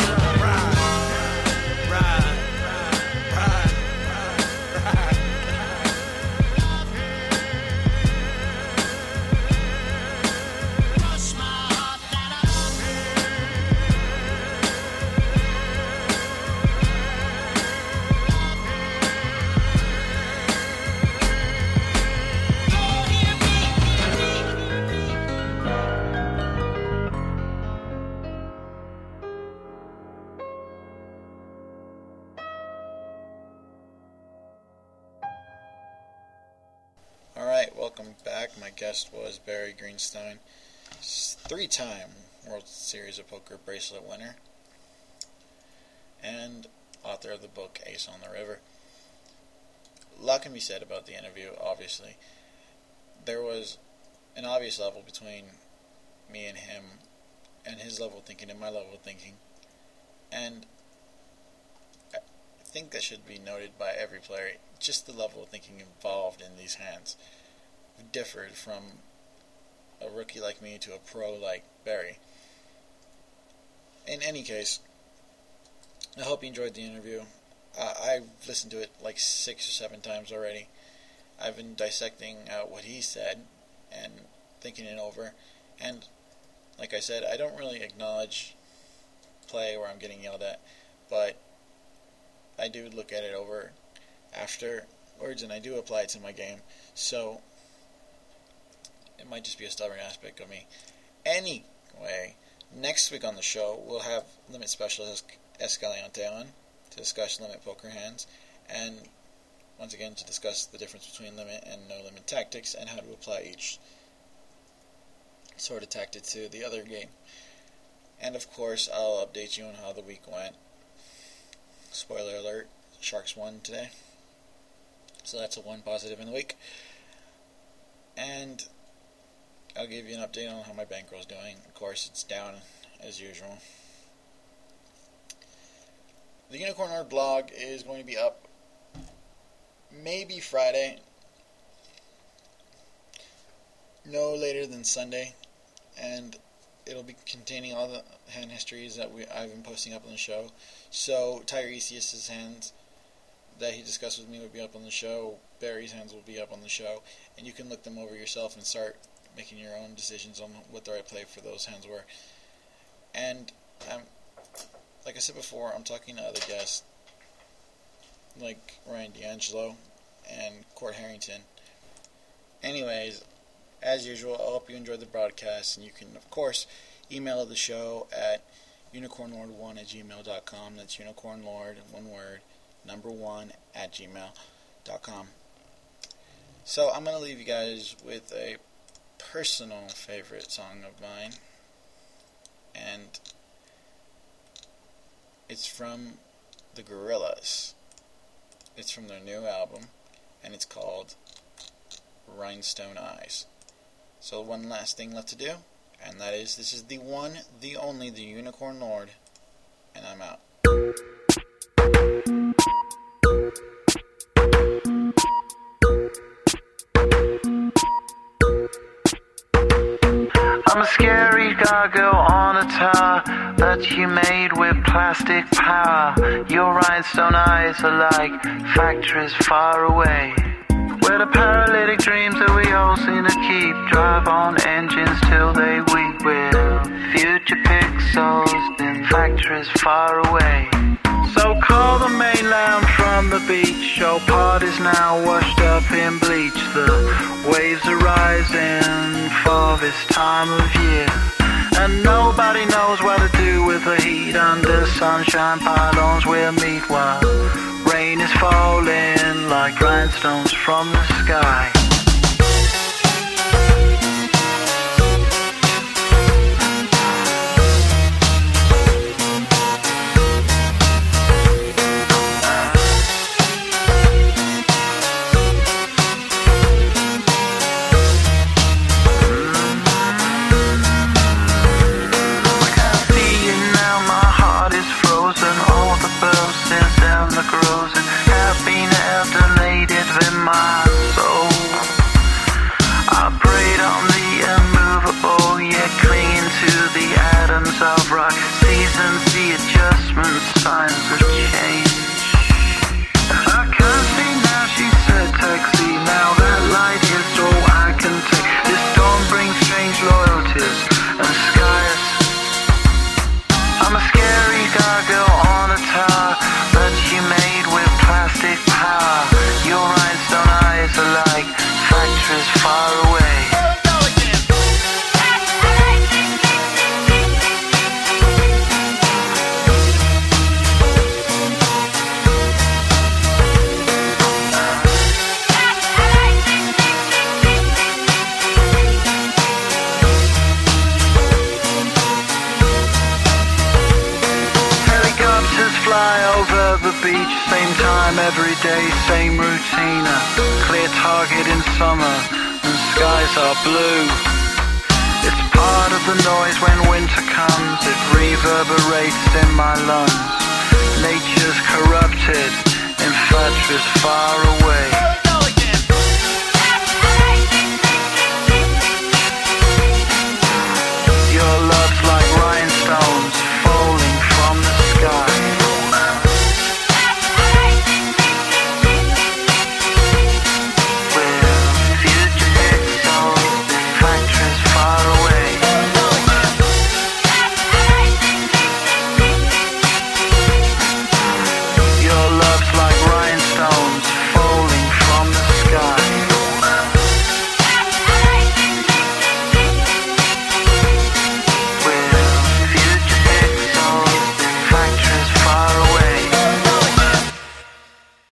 Barry three time World Series of Poker bracelet winner, and author of the book Ace on the River. A lot can be said about the interview, obviously. There was an obvious level between me and him, and his level of thinking and my level of thinking. And I think that should be noted by every player. Just the level of thinking involved in these hands differed from a rookie like me to a pro like Barry. In any case, I hope you enjoyed the interview. Uh, I've listened to it like six or seven times already. I've been dissecting out what he said and thinking it over. And like I said, I don't really acknowledge play where I'm getting yelled at, but I do look at it over afterwards and I do apply it to my game. So it might just be a stubborn aspect of me. Anyway, next week on the show, we'll have limit specialist Escalante on to discuss limit poker hands and once again to discuss the difference between limit and no limit tactics and how to apply each sort of tactic to the other game. And of course, I'll update you on how the week went. Spoiler alert, Sharks won today. So that's a one positive in the week. And I'll give you an update on how my bankroll's doing. Of course, it's down as usual. The Unicorn Art blog is going to be up maybe Friday, no later than Sunday, and it'll be containing all the hand histories that we I've been posting up on the show. So Tiresias's hands that he discussed with me will be up on the show. Barry's hands will be up on the show, and you can look them over yourself and start making your own decisions on what the right play for those hands were. And um, like I said before, I'm talking to other guests like Ryan D'Angelo and Court Harrington. Anyways, as usual, I hope you enjoyed the broadcast, and you can, of course, email the show at unicornlord1 at gmail.com. That's unicornlord, one word, number one at gmail.com. So I'm going to leave you guys with a personal favorite song of mine, and it's from the Gorillaz. It's from their new album, and it's called Rhinestone Eyes. So one last thing left to do, and that is this is the one, the only, the Unicorn Lord, and I'm out. I'm a scary gargoyle on a tower that you made with plastic power. Your rhinestone eyes are like factories far away. Where the paralytic dreams that we all seem to keep drive on engines till they weep with future pixels in factories far away. So call the mainland from the beach. Your part is now washed up in bleach. The waves are rising for this time of year. And nobody knows what to do with the heat under sunshine pylons we'll meet while rain is falling like rhinestones from the sky.